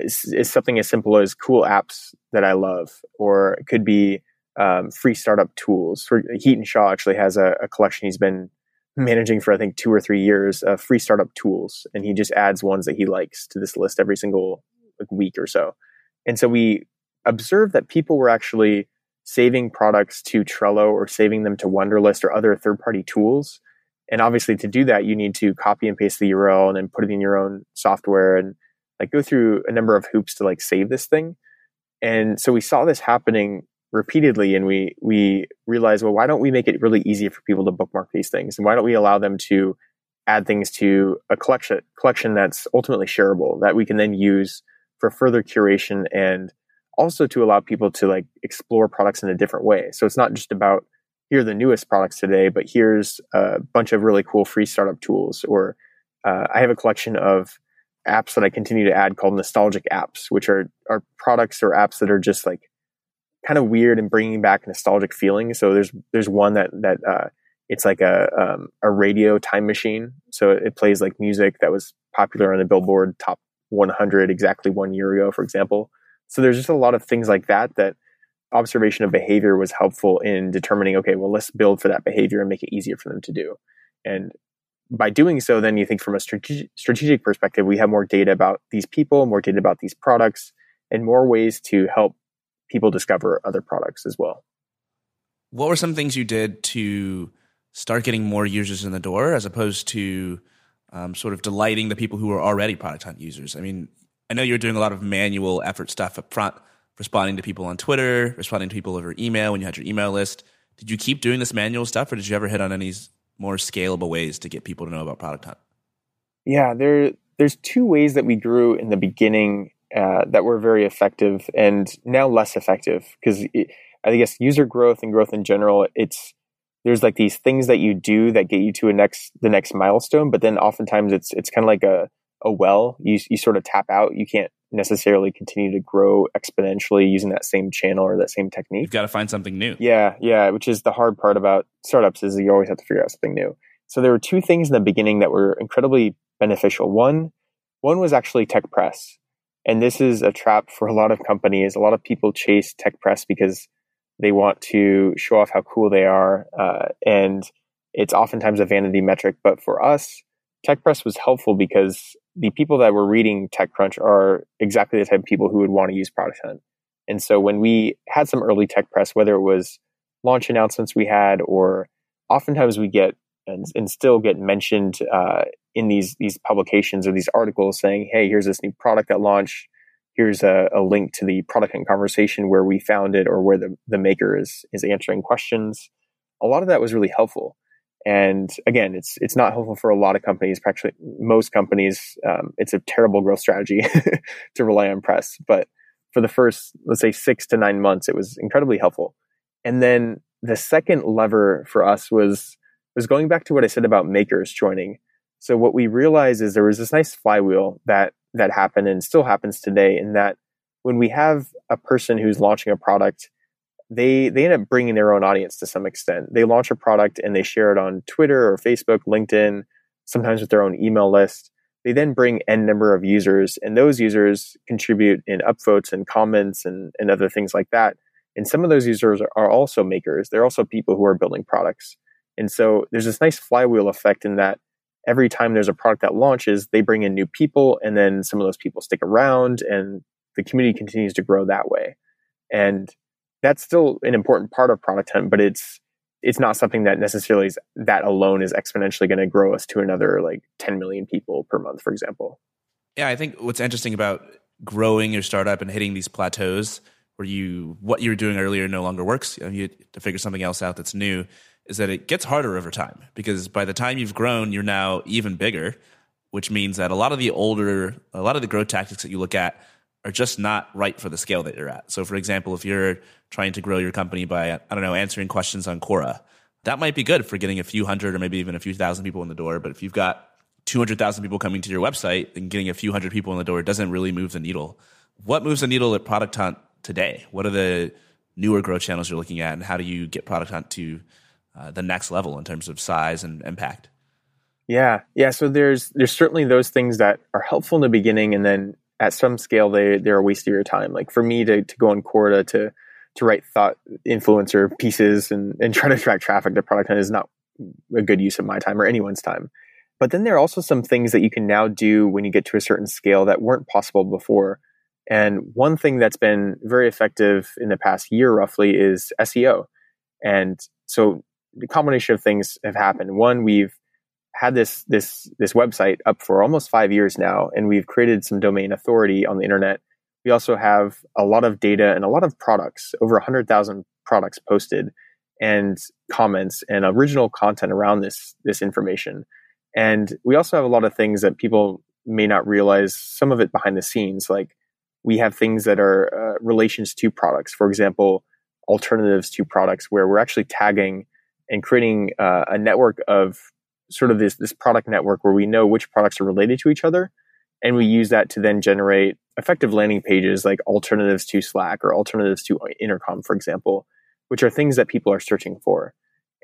is, is something as simple as cool apps that I love, or it could be um, free startup tools. Hiten Shah actually has a, a, collection he's been managing for I think two or three years of free startup tools, and he just adds ones that he likes to this list every single like, week or so. And so we observed that people were actually saving products to Trello or saving them to Wunderlist or other third party tools. And obviously, to do that, you need to copy and paste the URL and then put it in your own software and like go through a number of hoops to like save this thing. And so we saw this happening repeatedly and we we realized, well, why don't we make it really easy for people to bookmark these things? And why don't we allow them to add things to a collection collection that's ultimately shareable that we can then use for further curation and also to allow people to like explore products in a different way. So it's not just about here are the newest products today, but here's a bunch of really cool free startup tools. Or uh, I have a collection of apps that I continue to add called nostalgic apps, which are are products or apps that are just like kind of weird and bringing back nostalgic feelings. So there's there's one that that uh, it's like a um, a radio time machine. So it plays like music that was popular on the Billboard Top 100 exactly one year ago, for example. So there's just a lot of things like that that observation of behavior was helpful in determining. Okay, well let's build for that behavior and make it easier for them to do. And by doing so, then you think from a strategic, strategic perspective, we have more data about these people, more data about these products, and more ways to help people discover other products as well. What were some things you did to start getting more users in the door as opposed to um, sort of delighting the people who are already product hunt users? I mean, I know you're doing a lot of manual effort stuff up front, responding to people on Twitter, responding to people over email when you had your email list. Did you keep doing this manual stuff or did you ever hit on any more scalable ways to get people to know about Product Hunt? Yeah, there there's two ways that we grew in the beginning uh, that were very effective and now less effective because I guess user growth and growth in general, it's there's like these things that you do that get you to a next the next milestone, but then oftentimes it's it's kind of like a a well. You you sort of tap out. You can't necessarily continue to grow exponentially using that same channel or that same technique. You've got to find something new. Yeah, yeah, which is the hard part about startups is you always have to figure out something new. So there were two things in the beginning that were incredibly beneficial. One one was actually tech press. And this is a trap for a lot of companies. A lot of people chase tech press because they want to show off how cool they are. Uh, and it's oftentimes a vanity metric. But for us, TechPress was helpful because the people that were reading TechCrunch are exactly the type of people who would want to use Product Hunt. And so when we had some early tech press, whether it was launch announcements we had, or oftentimes we get and, and still get mentioned uh, in these these publications or these articles saying, "Hey, here's this new product that launched. Here's a, a, link to the product and conversation where we found it or where the, the maker is is answering questions. A lot of that was really helpful and again it's it's not helpful for a lot of companies practically most companies um, it's a terrible growth strategy to rely on press. But for the first let's say six to nine months it was incredibly helpful. And then the second lever for us was was going back to what i said about makers joining. So what we realized is there was this nice flywheel that that happened and still happens today in that when we have a person who's launching a product they they end up bringing their own audience to some extent. They launch a product and they share it on twitter or facebook linkedin sometimes with their own email list. They then bring n number of users and those users contribute in upvotes and comments and, and other things like that. And some of those users are also makers. They're also people who are building products. And so there's this nice flywheel effect in that every time there's a product that launches, they bring in new people, and then some of those people stick around, and the community continues to grow that way. And that's still an important part of Product Hunt, but it's it's not something that necessarily is, that alone is exponentially going to grow us to another like 10 million people per month, for example. Yeah, I think what's interesting about growing your startup and hitting these plateaus where you what you were doing earlier no longer works, you, know, you to figure something else out that's new is that it gets harder over time because by the time you've grown, you're now even bigger, which means that a lot of the older, a lot of the growth tactics that you look at are just not right for the scale that you're at. So, for example, if you're trying to grow your company by, I don't know, answering questions on Quora, that might be good for getting a few hundred or maybe even a few thousand people in the door. But if you've got 200,000 people coming to your website and getting a few hundred people in the door doesn't really move the needle. What moves the needle at Product Hunt today? What are the newer growth channels you're looking at, and how do you get Product Hunt to uh, the next level in terms of size and impact. Yeah, yeah. So there's there's certainly those things that are helpful in the beginning, and then at some scale they they're a waste of your time. Like for me to to go on Quora to to write thought influencer pieces and and try to attract traffic to product is not a good use of my time or anyone's time. But then there are also some things that you can now do when you get to a certain scale that weren't possible before. And one thing that's been very effective in the past year roughly is SEO. And so the combination of things have happened. One, we've had this this this website up for almost five years now, and we've created some domain authority on the internet. We also have a lot of data and a lot of products, over hundred thousand products posted, and comments and original content around this this information. And we also have a lot of things that people may not realize. Some of it behind the scenes, like we have things that are uh, relations to products. For example, alternatives to products, where we're actually tagging and creating uh, a network of sort of this this product network where we know which products are related to each other and we use that to then generate effective landing pages like alternatives to slack or alternatives to intercom for example which are things that people are searching for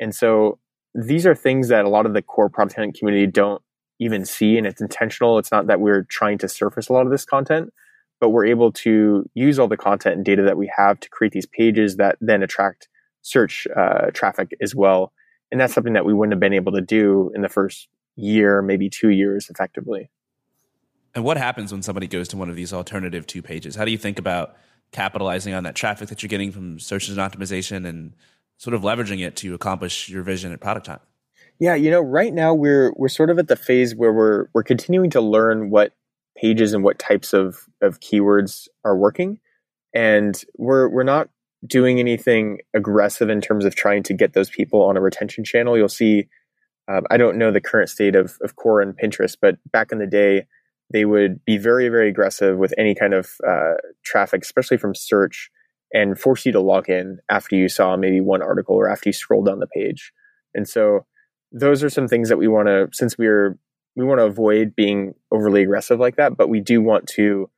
and so these are things that a lot of the core product community don't even see and it's intentional it's not that we're trying to surface a lot of this content but we're able to use all the content and data that we have to create these pages that then attract search uh, traffic as well. And that's something that we wouldn't have been able to do in the first year, maybe two years effectively. And what happens when somebody goes to one of these alternative two pages? How do you think about capitalizing on that traffic that you're getting from search engine optimization and sort of leveraging it to accomplish your vision at Product time? Yeah, you know, right now we're we're sort of at the phase where we're we're continuing to learn what pages and what types of of keywords are working, and we're we're not doing anything aggressive in terms of trying to get those people on a retention channel. You'll see, um, I don't know the current state of, of Quora and Pinterest, but back in the day, they would be very, very aggressive with any kind of uh, traffic, especially from search, and force you to log in after you saw maybe one article or after you scrolled down the page. And so those are some things that we want to, since we're we want to avoid being overly aggressive like that, but we do want to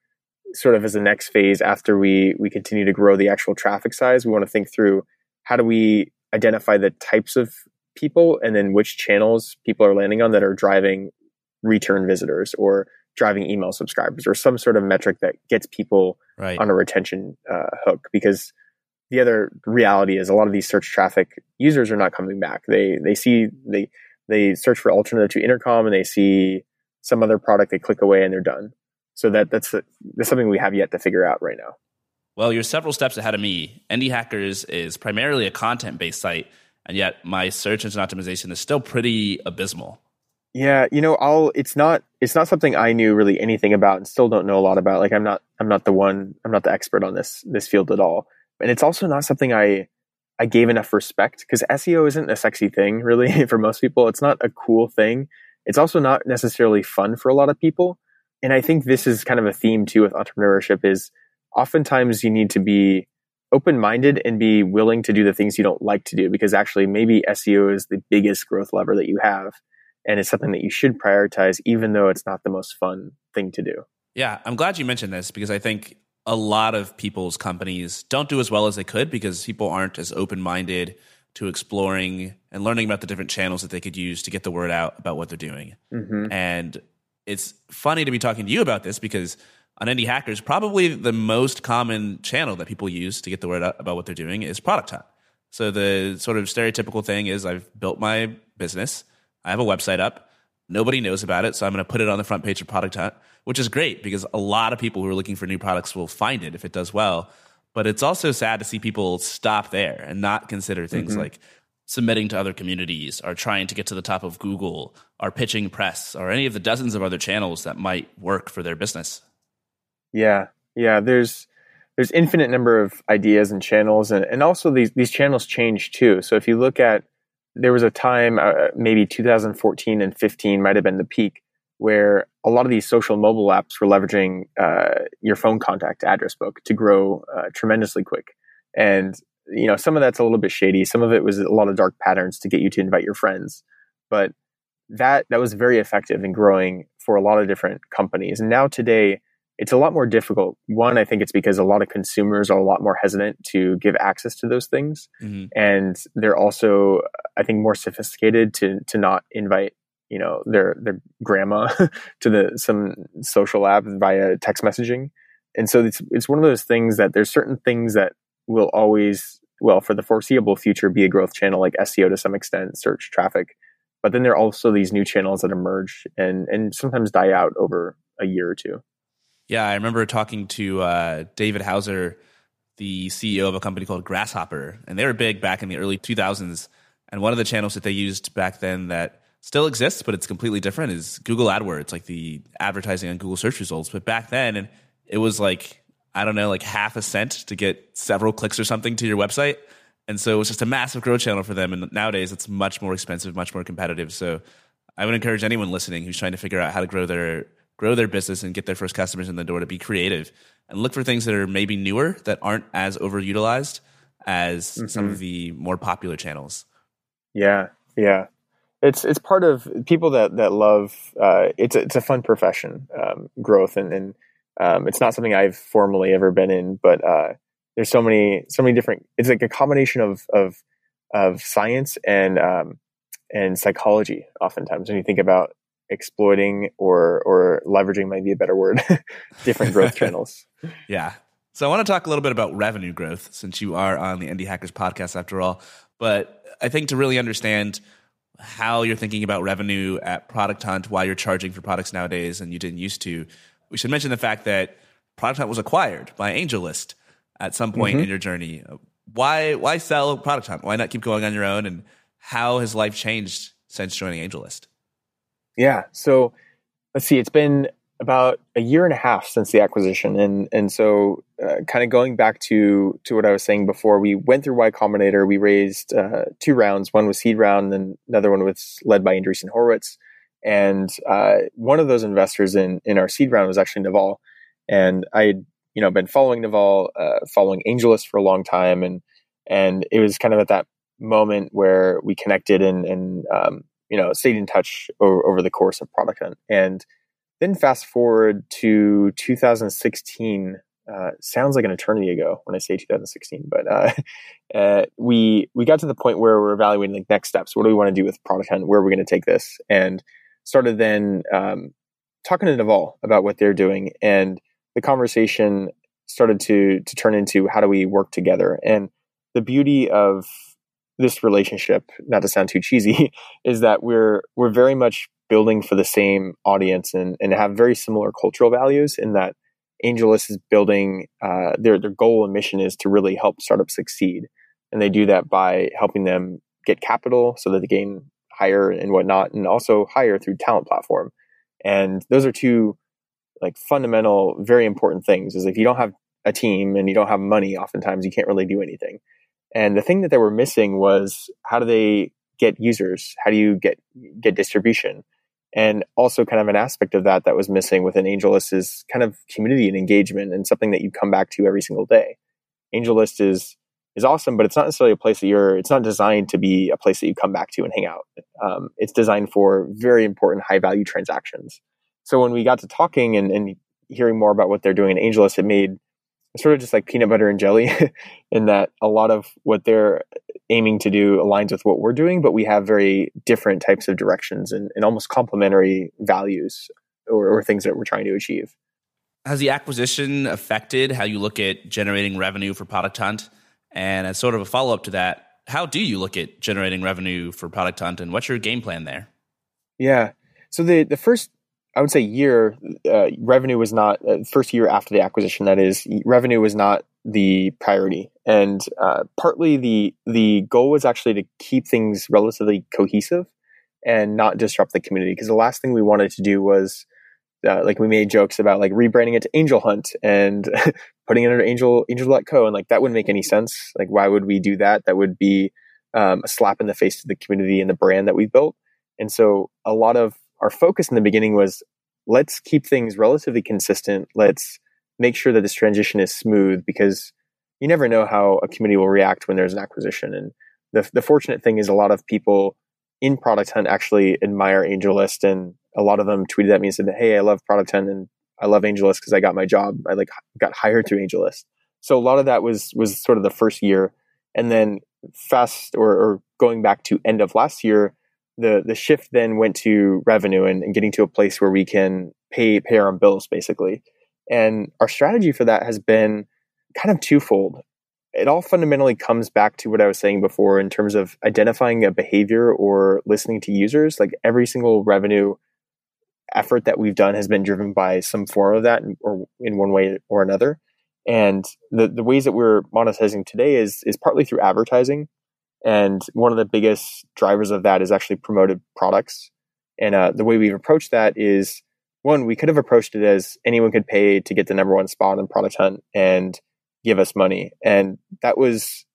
sort of as the next phase after we we continue to grow the actual traffic size, we want to think through how do we identify the types of people and then which channels people are landing on that are driving return visitors or driving email subscribers or some sort of metric that gets people right. on a retention uh, hook. Because the other reality is a lot of these search traffic users are not coming back. They they see they they search for alternative to intercom and they see some other product they click away and they're done so that that's that's something we have yet to figure out right now well you're several steps ahead of me indie hackers is primarily a content based site and yet my search engine optimization is still pretty abysmal yeah, you know, I'll it's not it's not something I knew really anything about and still don't know a lot about. Like I'm not I'm not the one I'm not the expert on this this field at all. And it's also not something I I gave enough respect because SEO isn't a sexy thing really for most people. It's not a cool thing. It's also not necessarily fun for a lot of people. And I think this is kind of a theme too with entrepreneurship is oftentimes you need to be open minded and be willing to do the things you don't like to do because actually maybe SEO is the biggest growth lever that you have and it's something that you should prioritize even though it's not the most fun thing to do yeah i'm glad you mentioned this because i think a lot of people's companies don't do as well as they could because people aren't as open-minded to exploring and learning about the different channels that they could use to get the word out about what they're doing mm-hmm. and it's funny to be talking to you about this because on indie hackers probably the most common channel that people use to get the word out about what they're doing is product hunt so the sort of stereotypical thing is i've built my business I have a website up. Nobody knows about it, so I'm going to put it on the front page of Product Hunt, which is great because a lot of people who are looking for new products will find it if it does well. But it's also sad to see people stop there and not consider things mm-hmm. like submitting to other communities are trying to get to the top of Google are pitching press or any of the dozens of other channels that might work for their business. Yeah. Yeah, there's there's infinite number of ideas and channels and, and also these these channels change too. So if you look at there was a time, uh, maybe 2014 and 15 might have been the peak, where a lot of these social mobile apps were leveraging uh, your phone contact address book to grow uh, tremendously quick. And you know, some of that's a little bit shady. Some of it was a lot of dark patterns to get you to invite your friends, but that that was very effective in growing for a lot of different companies. And now today, it's a lot more difficult. One, I think it's because a lot of consumers are a lot more hesitant to give access to those things, mm-hmm. and they're also, I think, more sophisticated to to not invite you know their their grandma to the some social app via text messaging. And so it's it's one of those things that there's certain things that will always well for the foreseeable future be a growth channel like SEO to some extent, search traffic. But then there are also these new channels that emerge and and sometimes die out over a year or two. Yeah, I remember talking to uh, David Hauser, the CEO of a company called Grasshopper, and they were big back in the early 2000s. And one of the channels that they used back then that still exists, but it's completely different, is Google AdWords, like the advertising on Google search results. But back then, it was like I don't know, like half a cent to get several clicks or something to your website. And so it was just a massive growth channel for them. And nowadays, it's much more expensive, much more competitive. So I would encourage anyone listening who's trying to figure out how to grow their grow their business and get their first customers in the door to be creative and look for things that are maybe newer that aren't as overutilized as mm-hmm. some of the more popular channels. Yeah, yeah. It's it's part of people that that love. Uh, it's a, it's a fun profession, um, growth, and and um, it's not something I've formally ever been in, but uh, there's so many so many different. It's like a combination of of of science and um, and psychology. Oftentimes, when you think about exploiting or or leveraging might be a better word different growth channels yeah so i want to talk a little bit about revenue growth since you are on the indie hackers podcast after all but i think to really understand how you're thinking about revenue at product hunt why you're charging for products nowadays and you didn't used to we should mention the fact that product hunt was acquired by angellist at some point mm-hmm. in your journey why why sell product hunt why not keep going on your own and how has life changed since joining angellist yeah. So let's see. It's been about a year and a half since the acquisition, and and so uh, kind of going back to to what I was saying before, we went through Y Combinator. We raised uh, two rounds. One was seed round, and another one was led by Andreessen Horowitz. And uh, one of those investors in in our seed round was actually Naval, and I had you know been following Naval, uh, following AngelList for a long time, and and it was kind of at that moment where we connected and and um, you know stayed in touch over, over the course of Product Hunt, and then fast forward to 2016 uh, sounds like an eternity ago when I say 2016, but uh, uh, we we got to the point where we're evaluating like next steps. What do we want to do with Product Hunt? Where are we going to take this? And started then um, talking to Naval about what they're doing, and the conversation started to to turn into how do we work together. And the beauty of this relationship, not to sound too cheesy, is that we're we're very much building for the same audience and, and have very similar cultural values in that AngelList is building uh, their their goal and mission is to really help startups succeed, and they do that by helping them get capital so that they gain hire and whatnot, and also hire through talent platform. And those are two like fundamental, very important things. Is if you don't have a team and you don't have money, oftentimes you can't really do anything. And the thing that they were missing was how do they get users? How do you get get distribution? And also, kind of an aspect of that that was missing within AngelList is kind of community and engagement, and something that you come back to every single day. AngelList is is awesome, but it's not necessarily a place that you're. It's not designed to be a place that you come back to and hang out. Um, it's designed for very important, high value transactions. So when we got to talking and, and hearing more about what they're doing in AngelList, it made sort of just like peanut butter and jelly in that a lot of what they're aiming to do aligns with what we're doing, but we have very different types of directions and, and almost complementary values or, or things that we're trying to achieve. Has the acquisition affected how you look at generating revenue for Product Hunt? And as sort of a follow up to that, how do you look at generating revenue for Product Hunt and what's your game plan there? Yeah. So the, the first I would say year uh, revenue was not uh, first year after the acquisition. That is, revenue was not the priority, and uh, partly the the goal was actually to keep things relatively cohesive and not disrupt the community. Because the last thing we wanted to do was uh, like we made jokes about like rebranding it to Angel Hunt and putting it under Angel Angel Co. and like that wouldn't make any sense. Like why would we do that? That would be um, a slap in the face to the community and the brand that we built. And so a lot of our focus in the beginning was let's keep things relatively consistent. Let's make sure that this transition is smooth because you never know how a community will react when there's an acquisition. And the, the fortunate thing is a lot of people in Product Hunt actually admire AngelList and a lot of them tweeted at me and said, Hey, I love Product Hunt and I love AngelList because I got my job. I like got hired through AngelList. So a lot of that was was sort of the first year. And then fast or, or going back to end of last year, the the shift then went to revenue and, and, getting to a place where we can pay pay our own bills basically. And our strategy for that has been kind of twofold. It all fundamentally comes back to what I was saying before in terms of identifying a behavior or listening to users. Like every single revenue effort that we've done has been driven by some form of that or in one way or another. And the, the ways that we're monetizing today is is partly through advertising. And one of the biggest drivers of that is actually promoted products. And uh, the way we've approached that is one, we could have approached it as anyone could pay to get the number one spot on Product Hunt and give us money. And that was,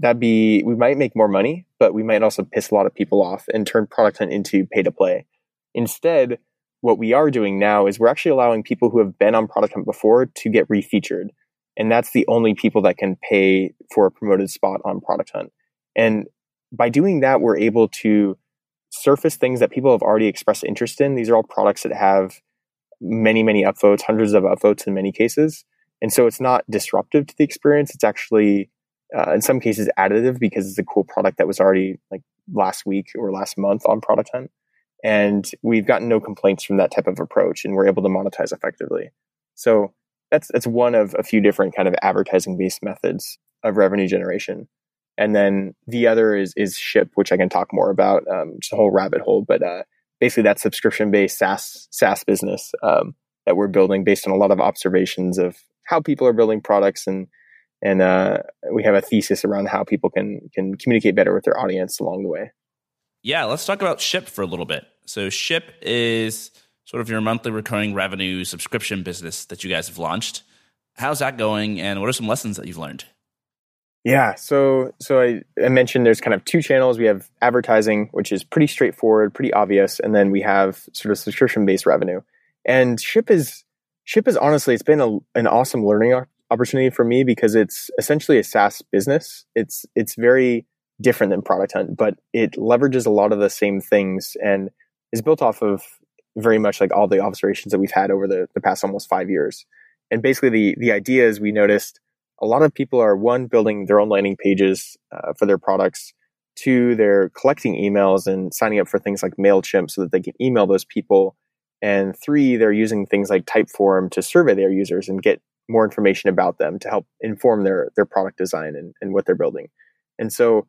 that'd be, we might make more money, but we might also piss a lot of people off and turn Product Hunt into pay to play. Instead, what we are doing now is we're actually allowing people who have been on Product Hunt before to get refeatured. And that's the only people that can pay for a promoted spot on Product Hunt. And by doing that, we're able to surface things that people have already expressed interest in. These are all products that have many, many upvotes, hundreds of upvotes in many cases. And so it's not disruptive to the experience. It's actually, uh, in some cases, additive because it's a cool product that was already like last week or last month on Product Hunt. And we've gotten no complaints from that type of approach and we're able to monetize effectively. So that's, that's one of a few different kind of advertising based methods of revenue generation and then the other is is Ship, which I can talk more about. Um, just a whole rabbit hole, but uh, basically that subscription based SaaS SaaS business um, that we're building based on a lot of observations of how people are building products and and uh, we have a thesis around how people can can communicate better with their audience along the way. Yeah, let's talk about Ship for a little bit. So Ship is sort of your monthly recurring revenue subscription business that you guys have launched. How's that going, and what are some lessons that you've learned? Yeah, so so I, I mentioned there's kind of two channels. We have advertising, which is pretty straightforward, pretty obvious, and then we have sort of subscription based revenue. And Ship is Ship is honestly it's been a, an awesome learning opportunity for me because it's essentially a SaaS business. It's it's very different than Product Hunt, but it leverages a lot of the same things and is built off of very much like all the observations that we've had over the, the past almost five years. And basically, the the idea is we noticed a lot of people are one building their own landing pages uh, for their products two they're collecting emails and signing up for things like mailchimp so that they can email those people and three they're using things like typeform to survey their users and get more information about them to help inform their their product design and, and what they're building and so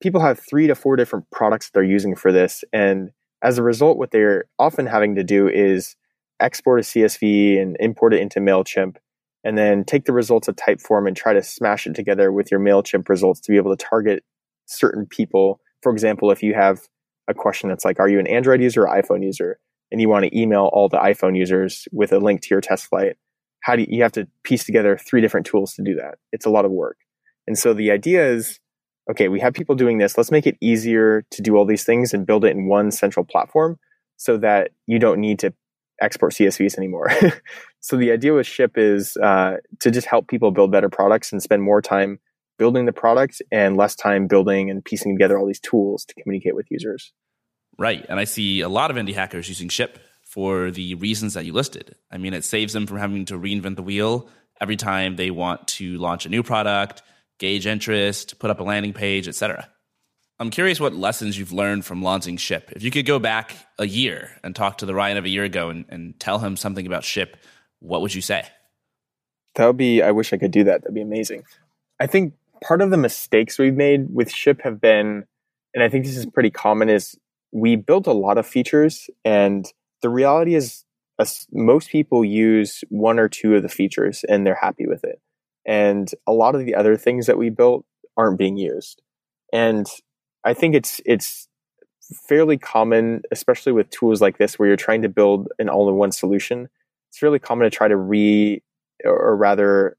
people have three to four different products they're using for this and as a result what they're often having to do is export a csv and import it into mailchimp and then take the results of Typeform and try to smash it together with your MailChimp results to be able to target certain people. For example, if you have a question that's like, are you an Android user or iPhone user? And you want to email all the iPhone users with a link to your test flight. How do you, you have to piece together three different tools to do that? It's a lot of work. And so the idea is, okay, we have people doing this. Let's make it easier to do all these things and build it in one central platform so that you don't need to export CSVs anymore. so the idea with Ship is uh, to just help people build better products and spend more time building the product and less time building and piecing together all these tools to communicate with users. Right. And I see a lot of indie hackers using Ship for the reasons that you listed. I mean, it saves them from having to reinvent the wheel every time they want to launch a new product, gauge interest, put up a landing page, etc. I'm curious what lessons you've learned from launching Ship. If you could go back a year and talk to the Ryan of a year ago and, and tell him something about Ship, what would you say? That would be, I wish I could do that. That'd be amazing. I think part of the mistakes we've made with Ship have been, and I think this is pretty common, is we built a lot of features, and the reality is most people use one or two of the features and they're happy with it. And a lot of the other things that we built aren't being used. And I think it's it's fairly common, especially with tools like this, where you're trying to build an all-in-one solution. It's fairly common to try to re, or rather,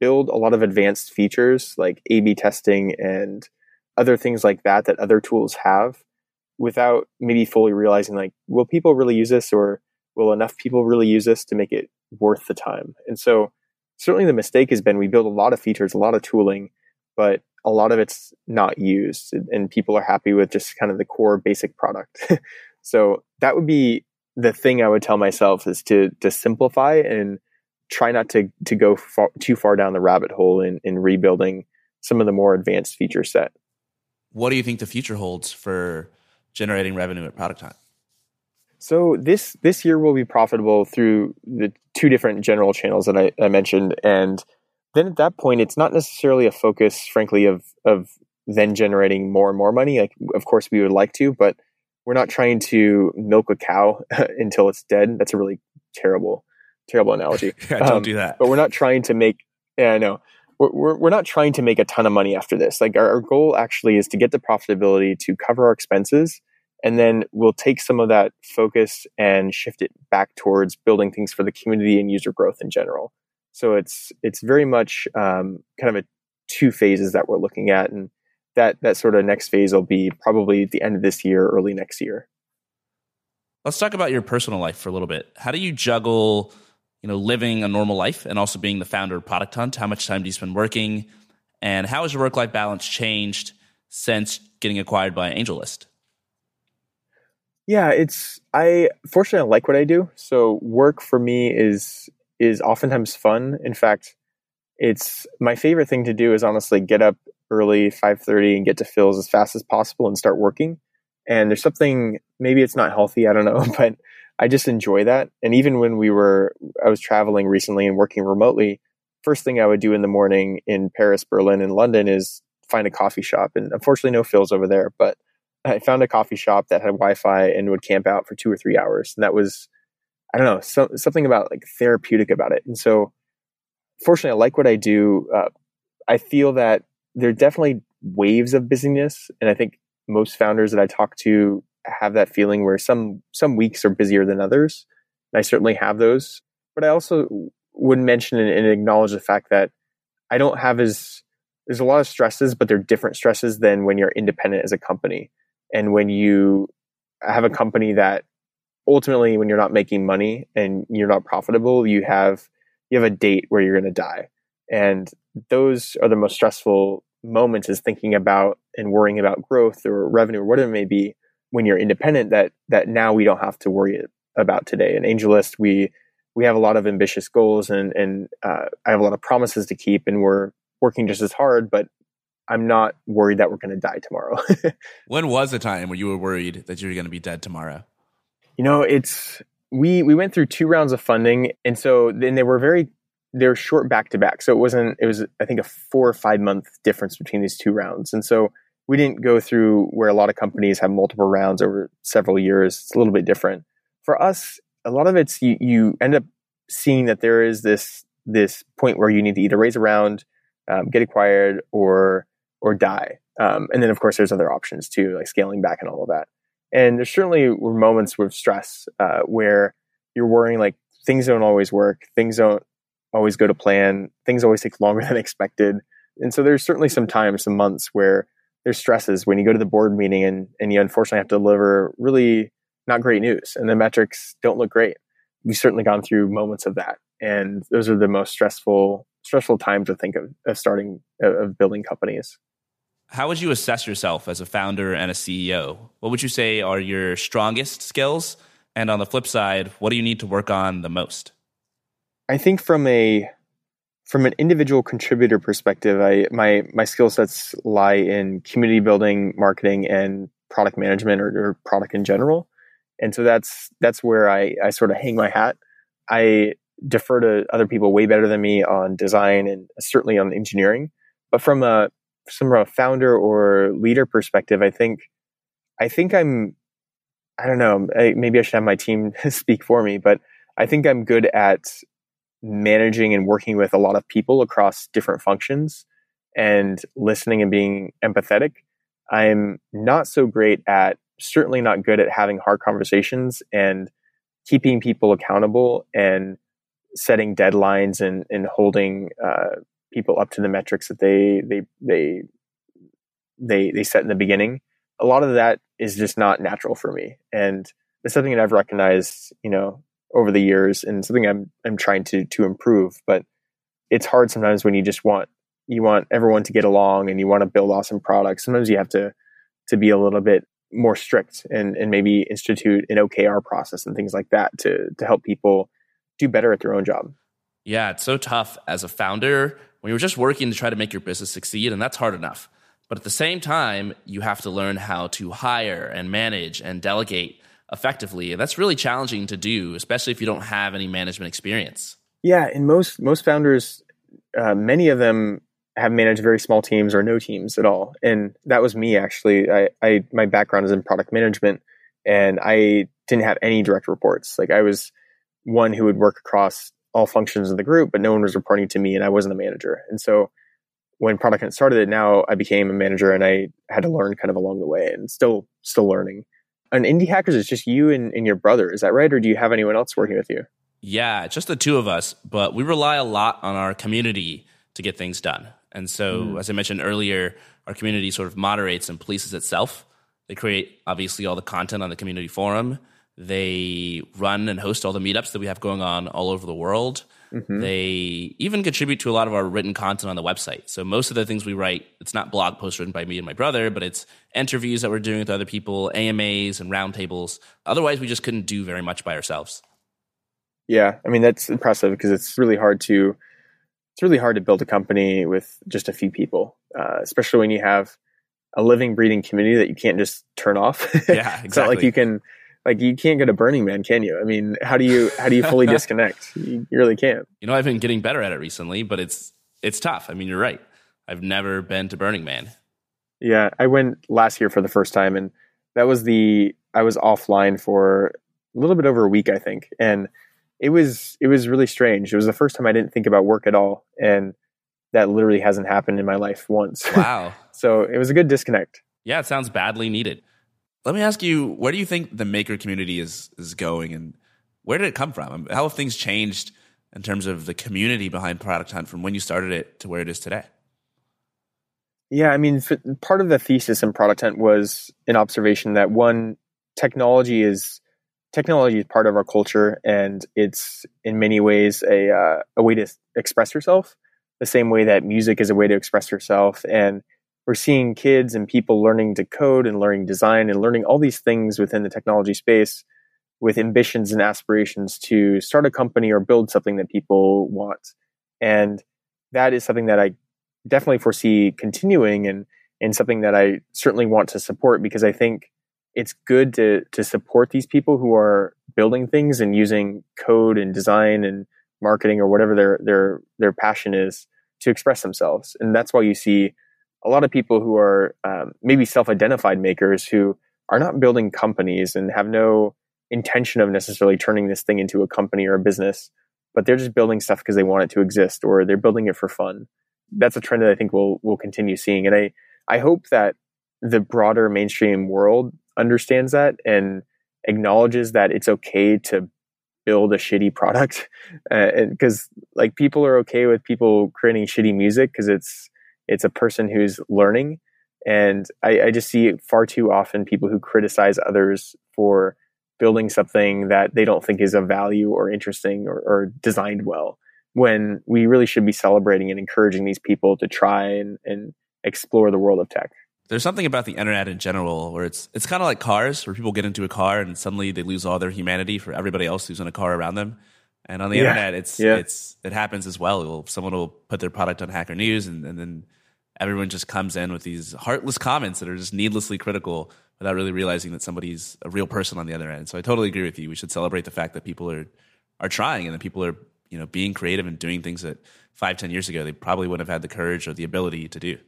build a lot of advanced features like A/B testing and other things like that that other tools have, without maybe fully realizing like, will people really use this, or will enough people really use this to make it worth the time? And so, certainly, the mistake has been we build a lot of features, a lot of tooling, but a lot of it's not used and people are happy with just kind of the core basic product. so that would be the thing I would tell myself is to to simplify and try not to to go far, too far down the rabbit hole in, in rebuilding some of the more advanced feature set. What do you think the future holds for generating revenue at Product Hunt? So this this year will be profitable through the two different general channels that I, I mentioned, and then at that point, it's not necessarily a focus, frankly, of of then generating more and more money. Like, of course, we would like to, but we're not trying to milk a cow until it's dead. That's a really terrible, terrible analogy. yeah, don't um, do that. But we're not trying to make. Yeah, I know. We're, we're, we're not trying to make a ton of money after this. Like our, our goal actually is to get the profitability to cover our expenses, and then we'll take some of that focus and shift it back towards building things for the community and user growth in general. So it's it's very much um, kind of a two phases that we're looking at, and that that sort of next phase will be probably the end of this year, early next year. Let's talk about your personal life for a little bit. How do you juggle, you know, living a normal life and also being the founder of Product Hunt? How much time do you spend working, and how has your work life balance changed since getting acquired by AngelList? Yeah, it's I fortunately I like what I do. So work for me is is oftentimes fun. In fact, it's my favorite thing to do is honestly get up early, 5:30 and get to Philz as fast as possible and start working. And there's something maybe it's not healthy, I don't know, but I just enjoy that. And even when we were I was traveling recently and working remotely, first thing I would do in the morning in Paris, Berlin, and London is find a coffee shop. And unfortunately no Philz over there, but I found a coffee shop that had Wi-Fi and would camp out for 2 or 3 hours. And that was I don't know, so, something about like therapeutic about it. And so, fortunately, I like what I do. Uh, I feel that there are definitely waves of busyness, and I think most founders that I talk to have that feeling where some some weeks are busier than others. And I certainly have those, but I also would mention and, and acknowledge the fact that I don't have as there's a lot of stresses, but they're different stresses than when you're independent as a company. And when you have a company that ultimately when you're not making money and you're not profitable, you have you have a date where you're going to die. And those are the most stressful moments is thinking about and worrying about growth or revenue or whatever it may be when you're independent that that now we don't have to worry about today. And AngelList, we we have a lot of ambitious goals and and uh, I have a lot of promises to keep, and we're working just as hard. But I'm not worried that we're going to die tomorrow. when was the time when you were worried that you were going to be dead tomorrow? You know, it's we we went through two rounds of funding, and so then they were very they were short back to back. So it wasn't it was I think a four or five month difference between these two rounds, and so we didn't go through where a lot of companies have multiple rounds over several years. It's a little bit different. For us, a lot of it's you, you end up seeing that there is this this point where you need to either raise a round, um, get acquired, or or die. Um, and then of course there's other options too, like scaling back and all of that. And there certainly were moments with stress uh, where you're worrying like things don't always work, things don't always go to plan, things always take longer than expected. And so there's certainly some times, some months where there's stresses when you go to the board meeting and, and you unfortunately have to deliver really not great news and the metrics don't look great. We've certainly gone through moments of that. And those are the most stressful, stressful times to think of, of starting, of building companies. How would you assess yourself as a founder and a CEO? What would you say are your strongest skills? And on the flip side, what do you need to work on the most? I think from a from an individual contributor perspective, I my my skill sets lie in community building, marketing, and product management or, or, product in general. And so that's that's where I, I sort of hang my hat. I defer to other people way better than me on design and certainly on engineering. But from a from a founder or leader perspective, I think I think I'm I don't know, maybe I should have my team speak for me, but I think I'm good at managing and working with a lot of people across different functions and listening and being empathetic. I'm not so great at, certainly not good at having hard conversations and keeping people accountable and setting deadlines and, and holding uh, people up to the metrics that they, they, they, they, they set in the beginning. A lot of that is just not natural for me. And it's something that I've recognized, you know, over the years and something I'm I'm trying to to improve. But it's hard sometimes when you just want you want everyone to get along and you want to build awesome products. Sometimes you have to to be a little bit more strict and and maybe institute an OKR process and things like that to to help people do better at their own job. Yeah, it's so tough as a founder when you're just working to try to make your business succeed, and that's hard enough. But at the same time, you have to learn how to hire and manage and delegate effectively. And that's really challenging to do, especially if you don't have any management experience. Yeah, and most most founders, uh, many of them have managed very small teams or no teams at all, and that was me actually. I, I my background is in product management, and I didn't have any direct reports. Like I was one who would work across all functions of the group, but no one was reporting to me, and I wasn't a manager. And so when product hunt started it now i became a manager and i had to learn kind of along the way and still still learning on Indie Hackers, it's just you and, and your brother. Is that right? Or do you have anyone else working with you? Yeah, just the two of us, but we rely a lot on our community to get things done. And so, mm. as I mentioned earlier, our community sort of moderates and polices itself. They create, obviously, all the content on the community forum. They run and host all the meetups that we have going on all over the world. Mm-hmm. They even contribute to a lot of our written content on the website. So most of the things we write, it's not blog posts written by me and my brother, but it's interviews that we're doing with other people, AMAs and roundtables. Otherwise, we just couldn't do very much by ourselves. Yeah, I mean that's impressive because it's really hard to it's really hard to build a company with just a few people, uh, especially when you have a living, breathing community that you can't just turn off. Yeah, exactly. it's not like you can like you can't go to Burning Man, can you? I mean, how do you how do you fully disconnect? You, you really can't. You know, I've been getting better at it recently, but it's it's tough. I mean, you're right. I've never been to Burning Man. Yeah, I went last year for the first time, and that was the I was offline for a little bit over a week, I think, and it was it was really strange. It was the first time I didn't think about work at all, and that literally hasn't happened in my life once. Wow! so it was a good disconnect. Yeah, it sounds badly needed. Let me ask you, where do you think the maker community is is going, and where did it come from? How have things changed in terms of the community behind Product Hunt from when you started it to where it is today? Yeah, I mean, part of the thesis in Product Hunt was an observation that one technology is technology is part of our culture, and it's in many ways a uh, a way to express yourself. The same way that music is a way to express yourself, and we're seeing kids and people learning to code and learning design and learning all these things within the technology space with ambitions and aspirations to start a company or build something that people want. And that is something that I definitely foresee continuing and, and something that I certainly want to support because I think it's good to, to support these people who are building things and using code and design and marketing or whatever their, their, their passion is to express themselves. And that's why you see a lot of people who are um, maybe self-identified makers who are not building companies and have no intention of necessarily turning this thing into a company or a business, but they're just building stuff because they want it to exist or they're building it for fun. That's a trend that I think we'll we'll continue seeing, and I I hope that the broader mainstream world understands that and acknowledges that it's okay to build a shitty product because uh, like people are okay with people creating shitty music because it's it's a person who's learning and I, I, just see far too often people who criticize others for building something that they don't think is of value or interesting or, or designed well when we really should be celebrating and encouraging these people to try and, and explore the world of tech. There's something about the internet in general where it's it's kind of like cars where people get into a car and suddenly they lose all their humanity for everybody else who's in a car around them and on the yeah. internet it's yeah. it's it happens as well someone will put their product on hacker news and, and then everyone just comes in with these heartless comments that are just needlessly critical without really realizing that somebody's a real person on the other end. So I totally agree with you. We should celebrate the fact that people are are trying and that people are you know being creative and doing things that five ten years ago they probably wouldn't have had the courage or the ability to do.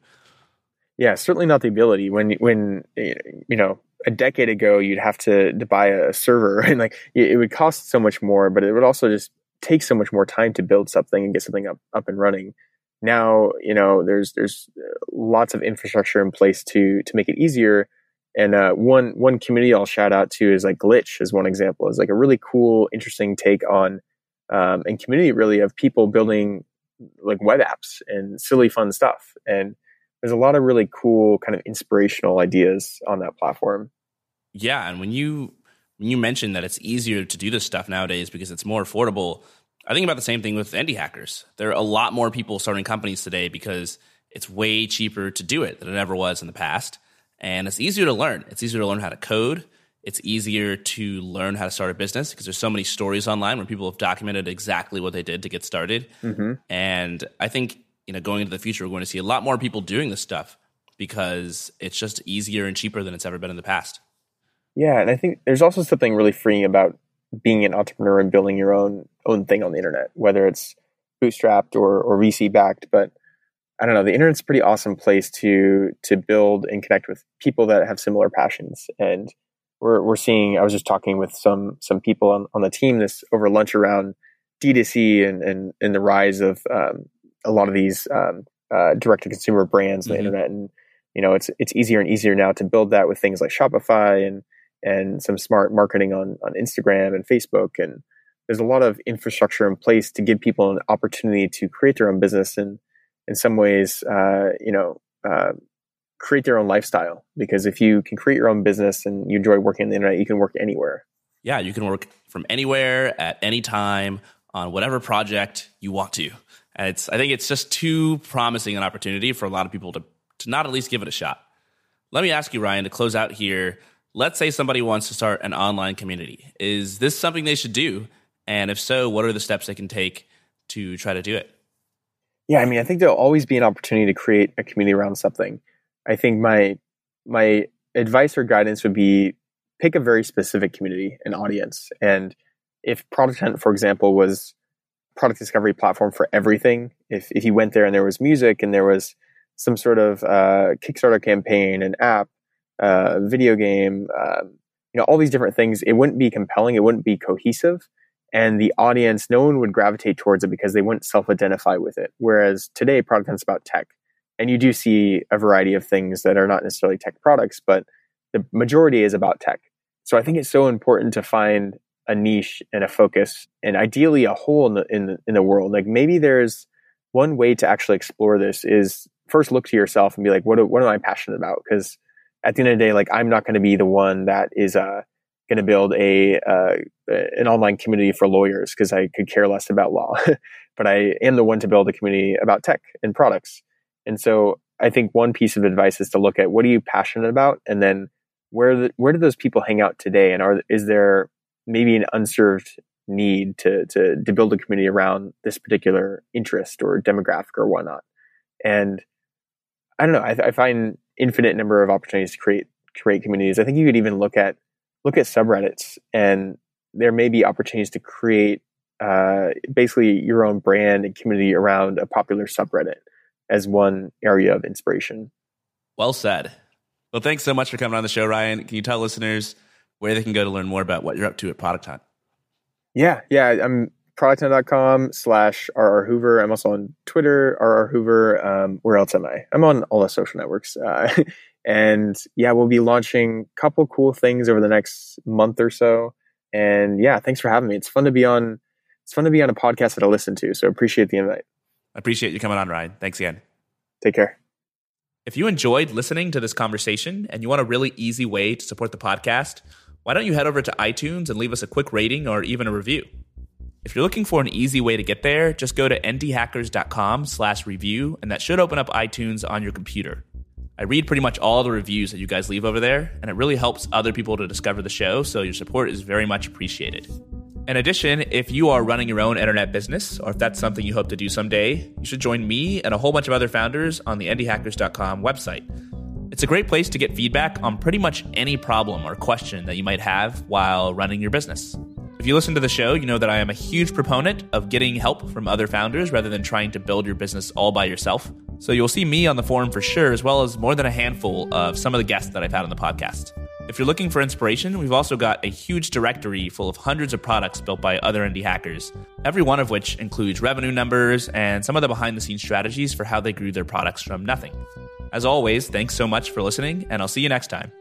Yeah, certainly not the ability. When when you know a decade ago you'd have to, to buy a server and like it would cost so much more, but it would also just take so much more time to build something and get something up up and running now you know there's there's lots of infrastructure in place to to make it easier and uh, one one community I'll shout out to is like Glitch is one example. is like a really cool, interesting take on um, and community really of people building like web apps and silly fun stuff. And there's a lot of really cool kind of inspirational ideas on that platform. Yeah, and when you when you mentioned that it's easier to do this stuff nowadays because it's more affordable, I think about the same thing with indie hackers. There are a lot more people starting companies today because it's way cheaper to do it than it ever was in the past. And it's easier to learn. It's easier to learn how to code. It's easier to learn how to start a business because there's so many stories online where people have documented exactly what they did to get started. Mm-hmm. And I think, you know, going into the future, we're going to see a lot more people doing this stuff because it's just easier and cheaper than it's ever been in the past. Yeah, and I think there's also something really freeing about being an entrepreneur and building your own own thing on the internet, whether it's bootstrapped or, or VC backed. But I don't know, the internet's a pretty awesome place to to build and connect with people that have similar passions. And we're we're seeing I was just talking with some some people on, on the team this over lunch around D2C and and, and the rise of um, a lot of these um, uh, direct to consumer brands on mm-hmm. the internet. And you know, it's it's easier and easier now to build that with things like Shopify and and some smart marketing on, on Instagram and Facebook. And there's a lot of infrastructure in place to give people an opportunity to create their own business and in some ways, uh, you know, uh, create their own lifestyle. Because if you can create your own business and you enjoy working on the internet, you can work anywhere. Yeah, you can work from anywhere at any time on whatever project you want to. And it's I think it's just too promising an opportunity for a lot of people to to not at least give it a shot. Let me ask you, Ryan, to close out here let's say somebody wants to start an online community. Is this something they should do? And if so, what are the steps they can take to try to do it? Yeah, I mean, I think there'll always be an opportunity to create a community around something. I think my my advice or guidance would be pick a very specific community and audience. And if Product Hunt, for example, was product discovery platform for everything, if if you went there and there was music and there was some sort of uh, Kickstarter campaign, an app, uh, video game, uh, you know, all these different things, it wouldn't be compelling. It wouldn't be cohesive. And the audience, no one would gravitate towards it because they wouldn't self identify with it. Whereas today, Product Hunt's about tech. And you do see a variety of things that are not necessarily tech products, but the majority is about tech. So I think it's so important to find a niche and a focus and ideally a hole in the, in the, in the world. Like maybe there's one way to actually explore this is first look to yourself and be like, what, what am I passionate about? Because at the end of the day, like I'm not going to be the one that is uh, going to build a uh, an online community for lawyers because I could care less about law, but I am the one to build a community about tech and products. And so I think one piece of advice is to look at what are you passionate about, and then where the, where do those people hang out today, and are is there maybe an unserved need to to to build a community around this particular interest or demographic or whatnot, and I don't know. I, I find infinite number of opportunities to create create communities. I think you could even look at look at subreddits, and there may be opportunities to create uh, basically your own brand and community around a popular subreddit as one area of inspiration. Well said. Well, thanks so much for coming on the show, Ryan. Can you tell listeners where they can go to learn more about what you're up to at Product Hunt? Yeah, yeah. I'm producthunt.com slash RR Hoover. I'm also on Twitter, RR Hoover. Um, where else am I? I'm on all the social networks. Uh, and yeah, we'll be launching a couple cool things over the next month or so. And yeah, thanks for having me. It's fun to be on. It's fun to be on a podcast that I listen to. So appreciate the invite. I appreciate you coming on, Ryan. Thanks again. Take care. If you enjoyed listening to this conversation and you want a really easy way to support the podcast, why don't you head over to iTunes and leave us a quick rating or even a review? If you're looking for an easy way to get there, just go to indiehackers.com slash review, and that should open up iTunes on your computer. I read pretty much all the reviews that you guys leave over there, and it really helps other people to discover the show, so your support is very much appreciated. In addition, if you are running your own internet business, or if that's something you hope to do someday, you should join me and a whole bunch of other founders on the indiehackers.com website. It's a great place to get feedback on pretty much any problem or question that you might have while running your business. If you listen to the show, you know that I am a huge proponent of getting help from other founders rather than trying to build your business all by yourself. So you'll see me on the forum for sure, as well as more than a handful of some of the guests that I've had on the podcast. If you're looking for inspiration, we've also got a huge directory full of hundreds of products built by other indie hackers, every one of which includes revenue numbers and some of the behind the scenes strategies for how they grew their products from nothing. As always, thanks so much for listening, and I'll see you next time.